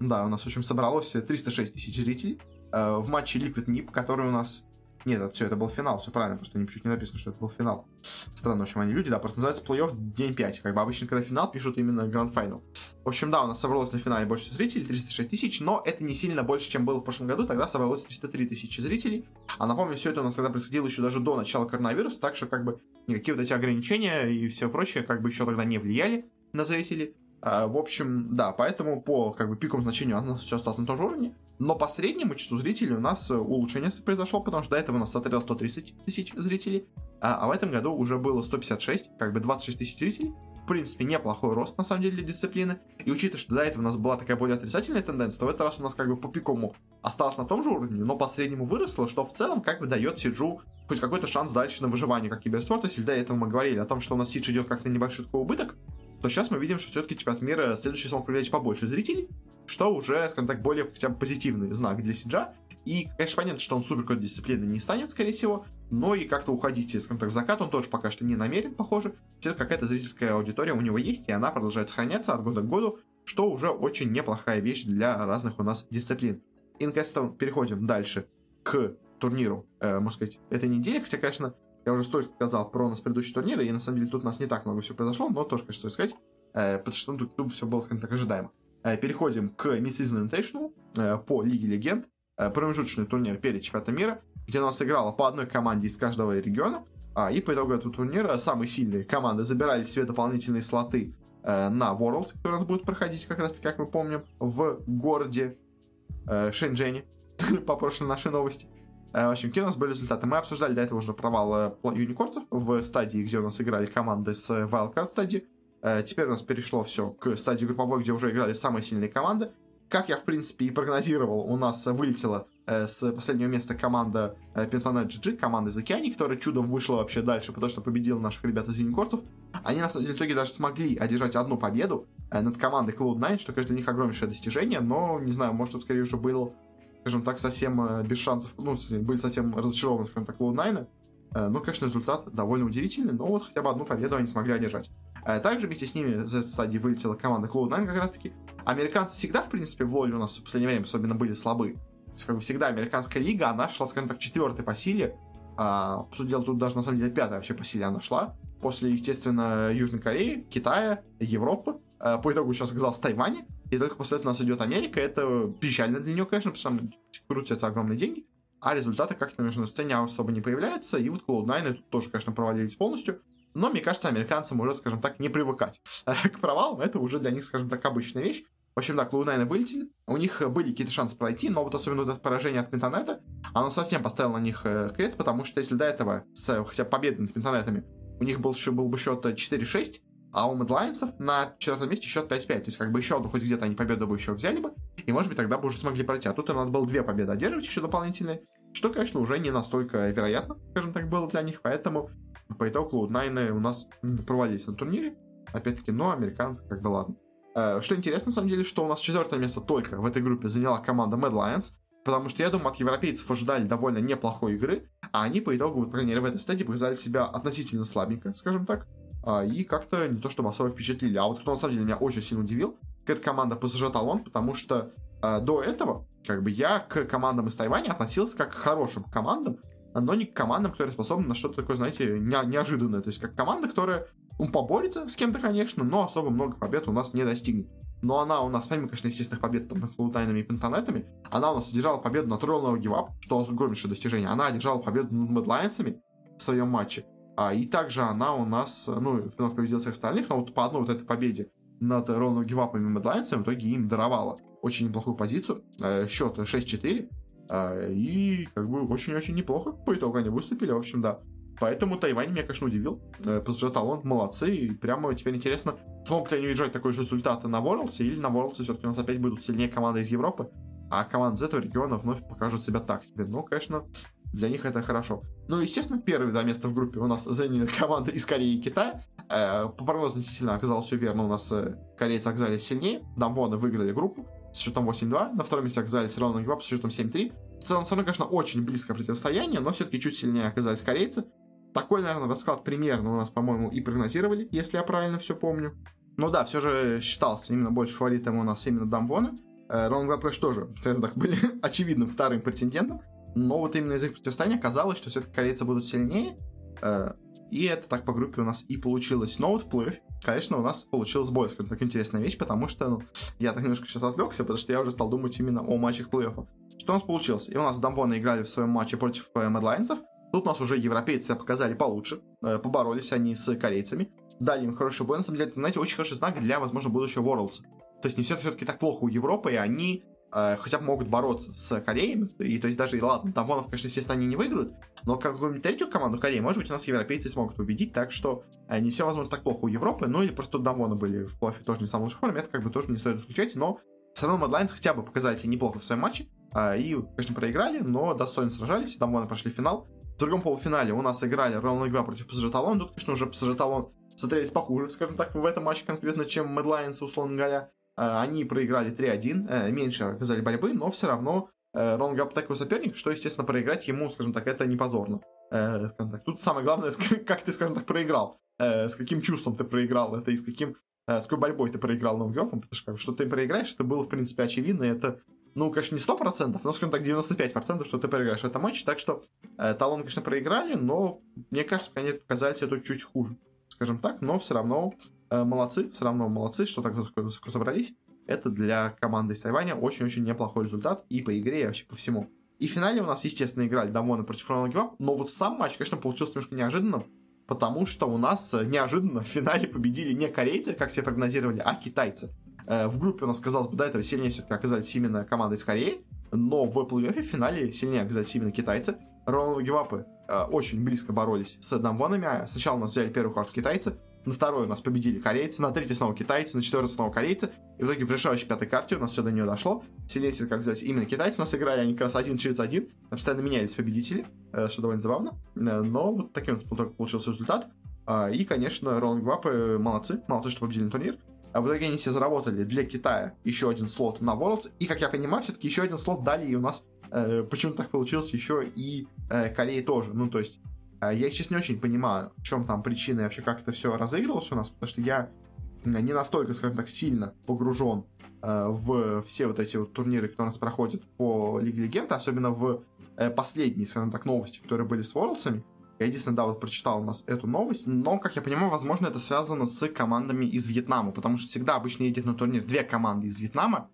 да, у нас, в общем, собралось 306 тысяч зрителей а, в матче Liquid NIP, который у нас нет, это все, это был финал, все правильно, просто чуть не написано, что это был финал. Странно, в общем, они люди, да, просто называется плей-офф день 5. Как бы обычно, когда финал, пишут именно гранд финал. В общем, да, у нас собралось на финале больше зрителей, 306 тысяч, но это не сильно больше, чем было в прошлом году, тогда собралось 303 тысячи зрителей. А напомню, все это у нас тогда происходило еще даже до начала коронавируса, так что как бы никакие вот эти ограничения и все прочее как бы еще тогда не влияли на зрителей. А, в общем, да, поэтому по как бы пиковому значению нас все осталось на том же уровне. Но по среднему числу зрителей у нас э, улучшение произошло, потому что до этого у нас смотрело 130 тысяч зрителей, а, а в этом году уже было 156, как бы 26 тысяч зрителей. В принципе, неплохой рост, на самом деле, для дисциплины. И учитывая, что до этого у нас была такая более отрицательная тенденция, то в этот раз у нас как бы по пиковому осталось на том же уровне, но по среднему выросло, что в целом как бы дает Сиджу хоть какой-то шанс дальше на выживание как киберспорт. Если до этого мы говорили о том, что у нас Сидж идет как на небольшой такой убыток, то сейчас мы видим, что все-таки чемпионат мира следующий смог привлечь побольше зрителей, что уже, скажем так, более хотя бы позитивный знак для Сиджа. И, конечно, понятно, что он супер какой-то дисциплины не станет, скорее всего, но и как-то уходить, скажем так, в закат он тоже пока что не намерен, похоже. Все-таки какая-то зрительская аудитория у него есть, и она продолжает сохраняться от года к году, что уже очень неплохая вещь для разных у нас дисциплин. И, наконец переходим дальше к турниру, э, можно сказать, этой недели, хотя, конечно, я уже столько сказал про нас предыдущие турниры, и на самом деле тут у нас не так много всего произошло, но тоже, конечно, стоит сказать, э, потому что ну, тут, тут все было, скажем так, ожидаемо. Э, переходим к Mid-Season э, по Лиге Легенд. Э, промежуточный турнир перед чемпионатом мира, где у нас играло по одной команде из каждого региона. А, и по итогу этого турнира самые сильные команды забирали себе дополнительные слоты на Worlds, который у нас будет проходить, как раз таки, как мы помним, в городе Шэньчжэне, [LAUGHS] по прошлой нашей новости. В общем, какие у нас были результаты? Мы обсуждали до этого уже провал юникорцев в стадии, где у нас играли команды с Wildcard стадии. Э, теперь у нас перешло все к стадии групповой, где уже играли самые сильные команды. Как я, в принципе, и прогнозировал, у нас вылетела э, с последнего места команда э, Pentanet GG, команда из Океании, которая чудом вышла вообще дальше, потому что победила наших ребят из Юникорцев. Они, на самом деле, в итоге даже смогли одержать одну победу над командой Cloud9, что, конечно, для них огромнейшее достижение, но, не знаю, может, тут скорее уже было, скажем так, совсем без шансов, ну, были совсем разочарованы, скажем так, Cloud9. Ну, конечно, результат довольно удивительный, но вот хотя бы одну победу они смогли одержать. А также вместе с ними за стадии вылетела команда Cloud9 как раз таки. Американцы всегда, в принципе, в лоле у нас в последнее время особенно были слабы. То есть, как бы всегда, американская лига, она шла, скажем так, четвертой по силе. А, по сути дела, тут даже на самом деле пятая вообще по силе она шла. После, естественно, Южной Кореи, Китая, Европы. А, по итогу сейчас оказалось Тайване. И только после этого у нас идет Америка. Это печально для нее, конечно, потому что крутятся огромные деньги. А результаты как-то на международной сцене особо не появляются. И вот Cloud9 тут тоже, конечно, провалились полностью. Но, мне кажется, американцам уже, скажем так, не привыкать [LAUGHS] к провалам. Это уже для них, скажем так, обычная вещь. В общем, да, Клоунайны вылетели. У них были какие-то шансы пройти, но вот особенно вот это поражение от Пентонета, оно совсем поставило на них э, крест, потому что если до этого, с хотя бы победой над Пентонетами, у них был, был бы счет 4-6, а у Медлайнцев на четвертом месте счет 5-5. То есть, как бы еще одну, хоть где-то они победу бы еще взяли бы, и, может быть, тогда бы уже смогли пройти. А тут им надо было две победы одерживать еще дополнительные, что, конечно, уже не настолько вероятно, скажем так, было для них. Поэтому по итогу Cloud9 у нас провалились на турнире. Опять-таки, но американцы как бы ладно. Э, что интересно, на самом деле, что у нас четвертое место только в этой группе заняла команда Mad Lions, потому что, я думаю, от европейцев ожидали довольно неплохой игры, а они по итогу, по крайней мере, в этой стадии показали себя относительно слабенько, скажем так, а, и как-то не то чтобы особо впечатлили. А вот кто на самом деле меня очень сильно удивил, это команда PSG Талон, потому что э, до этого, как бы я к командам из Тайваня относился как к хорошим командам, но не к командам, которые способны на что-то такое, знаете, не, неожиданное. То есть как команда, которая ну, поборется с кем-то, конечно, но особо много побед у нас не достигнет. но она у нас, помимо, конечно, естественных побед там, над Клоутайнами и Пентонетами, она у нас одержала победу над Royal No Give Up, что огромнейшее достижение. Она одержала победу над Мэдлайнсами в своем матче. А, и также она у нас, ну, вновь победила всех остальных, но вот по одной вот этой победе над Royal No и Мэдлайнсами в итоге им даровала очень неплохую позицию. Э, счет 6-4. Э, и как бы очень-очень неплохо по итогу они выступили, в общем, да. Поэтому Тайвань меня, конечно, удивил. Э, PSG талант, молодцы. И прямо теперь интересно, смогут ли они удержать такой же результат на Worlds, или на Worlds все-таки у нас опять будут сильнее команды из Европы, а команды из этого региона вновь покажут себя так себе. Но, конечно, для них это хорошо. Ну, естественно, первые два места в группе у нас заняли [LAUGHS] команды из Кореи и Китая. Э, по прогнозу действительно оказалось все верно. У нас э, корейцы оказались сильнее. Дамвоны выиграли группу с счетом 8-2. На втором месте оказались Royal Never Give Up с счетом 7-3. В целом, все равно, конечно, очень близкое противостояние, но все-таки чуть сильнее оказались корейцы. Такой, наверное, расклад примерно у нас, по-моему, и прогнозировали, если я правильно все помню. Ну да, все же считался именно больше фаворитом у нас именно Дамвоны. Э, Royal Never Give Up тоже, скажем так, были [LAUGHS] очевидным вторым претендентом. Но вот именно из их противостояния оказалось, что все-таки корейцы будут сильнее. И это так по группе у нас и получилось. Но вот в плей конечно, у нас получилось бой, скажем интересная вещь, потому что, ну, я так немножко сейчас отвлекся, потому что я уже стал думать именно о матчах плей-оффа. Что у нас получилось? И у нас Дамвоны играли в своем матче против э, Медлайнцев. Тут у нас уже европейцы показали получше. Э, поборолись они с корейцами. Дали им хороший бой. На самом деле, это, знаете, очень хороший знак для, возможно, будущего Worlds. То есть не все все-таки так плохо у Европы, и они э, хотя бы могут бороться с Кореями. И то есть даже, ладно, Дамвонов, конечно, естественно, они не выиграют, но какую-нибудь третью команду Кореи, может быть, у нас европейцы смогут победить, так что э, не все, возможно, так плохо у Европы, ну или просто Дамвоны были в плей тоже не в самом лучшей форме, это как бы тоже не стоит исключать, но все равно Мадлайнс хотя бы показали себя неплохо в своем матче, э, и, конечно, проиграли, но достойно сражались, Дамвоны прошли финал. В другом полуфинале у нас играли ровно игра против PSG тут, конечно, уже PSG смотрелись похуже, скажем так, в этом матче конкретно, чем Мэдлайнс, условно говоря. Э, они проиграли 3-1, э, меньше оказали борьбы, но все равно э, Рон Габ такой соперник, что, естественно, проиграть ему, скажем так, это не позорно. Так. Тут самое главное, [LAUGHS] как ты, скажем так, проиграл. С каким чувством ты проиграл это и с каким с какой борьбой ты проиграл Рон Габом, потому что что ты проиграешь, это было, в принципе, очевидно, это ну, конечно, не 100%, но, скажем так, 95%, что ты проиграешь в этом матче. Так что э, талон, конечно, проиграли, но, мне кажется, они показали это чуть хуже, скажем так. Но все равно молодцы, все равно молодцы, что так высоко, высоко собрались. Это для команды из Тайваня очень-очень неплохой результат и по игре, и вообще по всему. И в финале у нас, естественно, играли Дамоны против Ронald Гвап, но вот сам матч, конечно, получился немножко неожиданным, потому что у нас э, неожиданно в финале победили не корейцы, как все прогнозировали, а китайцы. Э, в группе у нас, казалось бы, до этого сильнее все-таки оказались именно команды из Кореи, но в плей-оффе в финале сильнее оказались именно китайцы. Ронald Гивапы э, очень близко боролись с Дамвонами. Сначала у нас взяли первую карту китайцы, на второй у нас победили корейцы, на третьей снова китайцы, на четвертой снова корейцы. И в итоге в решающей пятой карте у нас все до нее дошло. Сильнее, как сказать, именно китайцы у нас играли, они как раз один через один. Постоянно менялись победители, э, что довольно забавно. Но вот таким получился результат. А, и, конечно, Роланд Гвапы молодцы, молодцы, что победили турнир. А в итоге они все заработали для Китая еще один слот на Worlds. И, как я понимаю, все-таки еще один слот дали и у нас э, почему так получилось еще и э, Кореи тоже. Ну, то есть, э, я сейчас не очень понимаю, в чем там причина и вообще как это все разыгрывалось у нас, потому что я не настолько, скажем так, сильно погружен э, в все вот эти вот турниры, которые у нас проходят по Лиге Легенд, особенно в э, последние, скажем так, новости, которые были с Worlds'ами. Я единственное, да, вот прочитал у нас эту новость, но, как я понимаю, возможно, это связано с командами из Вьетнама, потому что всегда обычно едет на турнир две команды из Вьетнама,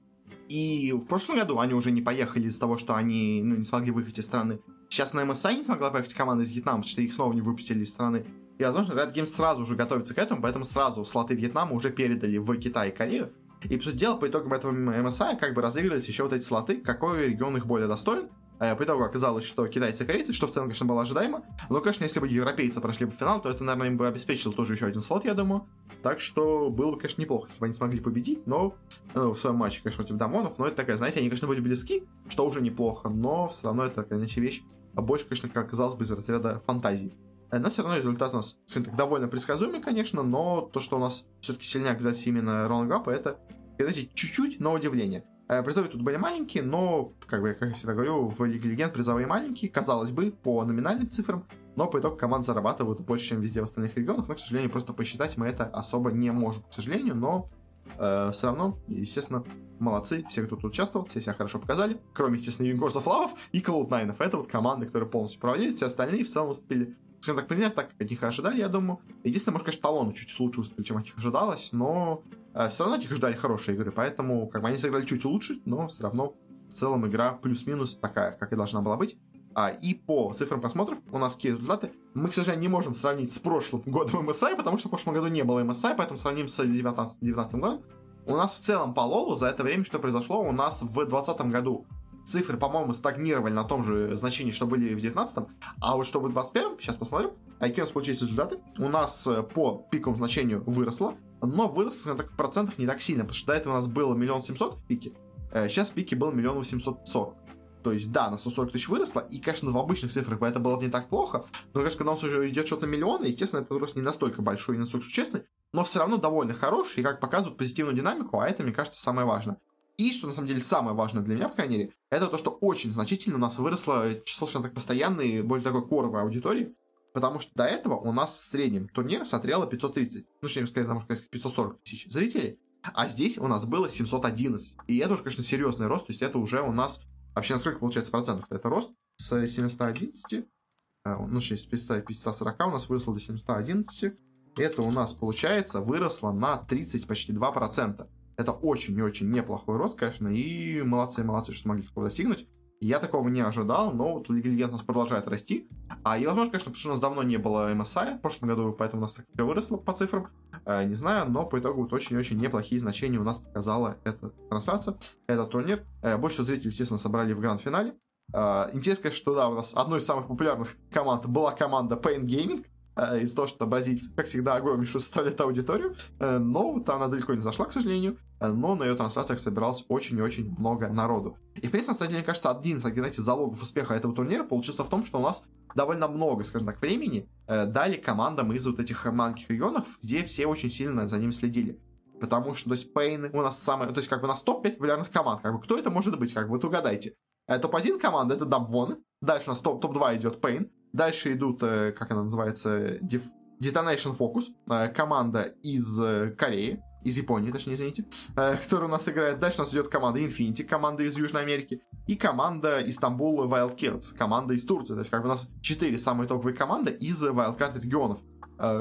и в прошлом году они уже не поехали из-за того, что они ну, не смогли выехать из страны. Сейчас на MSI не смогла поехать команда из Вьетнама, потому что их снова не выпустили из страны. И, возможно, Red Games сразу уже готовится к этому, поэтому сразу слоты Вьетнама уже передали в Китай и Корею. И, по сути дела, по итогам этого MSI как бы разыгрывались еще вот эти слоты, какой регион их более достоин. Э, по итогу оказалось, что китайцы и корейцы, что в целом, конечно, было ожидаемо. Но, конечно, если бы европейцы прошли бы финал, то это, наверное, им бы обеспечило тоже еще один слот, я думаю. Так что было бы, конечно, неплохо, если бы они смогли победить, но ну, в своем матче, конечно, против Дамонов. Но это такая, знаете, они, конечно, были близки, что уже неплохо, но все равно это, конечно, вещь, а больше, конечно, как оказалось бы из разряда фантазии. Э, но все равно результат у нас, скажем так, довольно предсказуемый, конечно, но то, что у нас все-таки сильнее оказалось именно Роланд Гаппа, это, знаете, чуть-чуть, но удивление. Э, призовые тут были маленькие, но, как бы, как я всегда говорю, в Лиге Легенд призовые маленькие, казалось бы, по номинальным цифрам, но по итогу команд зарабатывают больше, чем везде в остальных регионах, но, к сожалению, просто посчитать мы это особо не можем, к сожалению, но э, все равно, естественно, молодцы, все, кто тут участвовал, все себя хорошо показали, кроме, естественно, of Love и Cloud9. Это вот команды, которые полностью проводили, все остальные в целом выступили скажем так, примерно так, как от них ожидали, я думаю. Единственное, может, конечно, талоны чуть лучше выступили, чем от них ожидалось, но э, все равно от них ждали хорошие игры, поэтому как бы они сыграли чуть лучше, но все равно в целом игра плюс-минус такая, как и должна была быть. А, и по цифрам просмотров у нас какие результаты. Мы, к сожалению, не можем сравнить с прошлым [LAUGHS] годом MSI, потому что в прошлом году не было MSI, поэтому сравним с 2019 годом. У нас в целом по лолу за это время, что произошло, у нас в 2020 году цифры, по-моему, стагнировали на том же значении, что были в 2019, а вот что будет в 2021, сейчас посмотрим, а какие у нас получились результаты. У нас э, по пиковому значению выросло, но выросло так, в процентах не так сильно, потому что до этого у нас было миллион семьсот в пике, сейчас в пике был миллион восемьсот сорок. То есть, да, на 140 тысяч выросло, и, конечно, в обычных цифрах это было бы не так плохо, но, конечно, когда у нас уже идет что-то миллиона, естественно, этот рост не настолько большой и настолько существенный, но все равно довольно хороший, и как показывает позитивную динамику, а это, мне кажется, самое важное. И, что на самом деле самое важное для меня, по крайней мере, это то, что очень значительно у нас выросло число, скажем так, постоянной, более такой коровой аудитории, потому что до этого у нас в среднем турнир смотрело 530, ну, точнее, сказать, можно сказать, 540 тысяч зрителей, а здесь у нас было 711. И это уже, конечно, серьезный рост, то есть это уже у нас Вообще, на сколько получается процентов это рост? С 711, э, ну, с 540 у нас выросло до 711. Это у нас, получается, выросло на 30, почти 2%. Это очень и очень неплохой рост, конечно, и молодцы, молодцы, что смогли такого достигнуть. Я такого не ожидал, но вот Легенд у нас продолжает расти. А и, возможно, конечно, потому что у нас давно не было MSI в прошлом году, поэтому у нас так все выросло по цифрам. Э, не знаю, но по итогу вот очень-очень неплохие значения у нас показала эта трансляция, этот турнир. Э, больше всего зрителей, естественно, собрали в гранд-финале. Э, интересно, конечно, что да, у нас одной из самых популярных команд была команда Pain Gaming, из-за того, что бразильцы, как всегда, огромнейшую составляют аудиторию, э, но вот она далеко не зашла, к сожалению, э, но на ее трансляциях собиралось очень и очень много народу. И, в принципе, на самом деле, мне кажется, один из, знаете, залогов успеха этого турнира получился в том, что у нас довольно много, скажем так, времени э, дали командам из вот этих маленьких регионов, где все очень сильно за ним следили. Потому что, то есть, Пейн у нас самый, то есть, как бы у нас топ-5 популярных команд. Как бы, кто это может быть? Как бы, вот угадайте. Э, топ-1 команда это Дамвон. Дальше у нас топ- топ-2 идет Пейн. Дальше идут, э, как она называется, Detonation Focus. Э, команда из э, Кореи из Японии, точнее, извините, которая у нас играет. Дальше у нас идет команда Infinity, команда из Южной Америки, и команда Истанбул Wildcats, команда из Турции. То есть, как бы у нас четыре самые топовые команды из Wildcat регионов.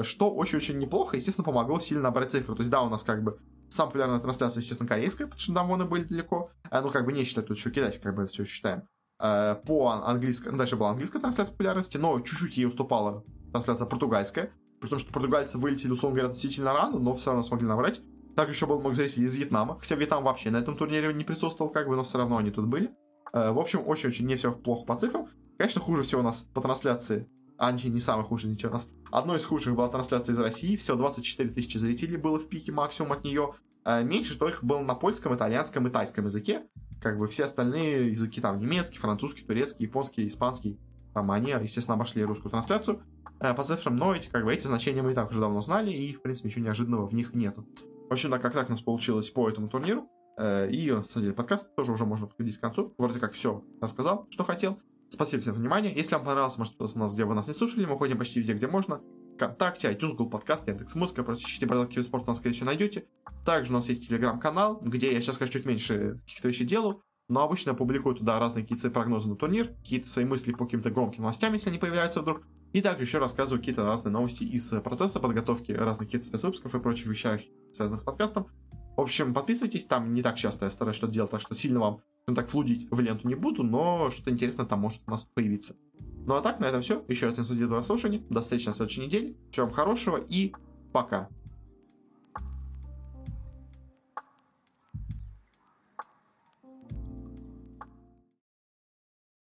Что очень-очень неплохо, естественно, помогло сильно набрать цифры. То есть, да, у нас как бы самая популярная трансляция, естественно, корейская, потому что дамоны были далеко. Э, ну, как бы не считать, тут еще китайский, как бы это все считаем. Э, по английской, ну, дальше была английская трансляция популярности, но чуть-чуть ей уступала трансляция португальская, при том, что португальцы вылетели, условно говоря, относительно рано, но все равно смогли набрать. Также еще был много зрителей из Вьетнама, хотя Вьетнам вообще на этом турнире не присутствовал, как бы, но все равно они тут были. Э, в общем, очень-очень не все плохо по цифрам. Конечно, хуже всего у нас по трансляции, а не, не самое хуже ничего у нас. Одной из худших была трансляция из России, всего 24 тысячи зрителей было в пике максимум от нее. Э, меньше только было на польском, итальянском и тайском языке. Как бы все остальные языки, там, немецкий, французский, турецкий, японский, испанский, там, они, естественно, обошли русскую трансляцию э, по цифрам, но эти, как бы, эти значения мы и так уже давно знали, и, в принципе, ничего неожиданного в них нету. В общем, да, как так у нас получилось по этому турниру. Э, и, на подкаст тоже уже можно подходить к концу. Вроде как все рассказал, что хотел. Спасибо всем за внимание. Если вам понравилось, можете подписаться на нас, где вы нас не слушали. Мы ходим почти везде, где можно. ВКонтакте, iTunes, Google Подкаст, Яндекс.Музыка. Просто ищите продукты спорт, нас, всего, найдете. Также у нас есть телеграм-канал, где я сейчас, конечно, чуть меньше каких-то вещей делаю. Но обычно я публикую туда разные какие-то прогнозы на турнир, какие-то свои мысли по каким-то громким новостям, если они появляются вдруг. И также еще рассказываю какие-то разные новости из процесса подготовки разных каких-то спецвыпусков и прочих вещах, связанных с подкастом. В общем, подписывайтесь, там не так часто я стараюсь что-то делать, так что сильно вам так флудить в ленту не буду, но что-то интересное там может у нас появиться. Ну а так, на этом все. Еще раз всем спасибо за слушание. До встречи на следующей неделе. Всем хорошего и пока.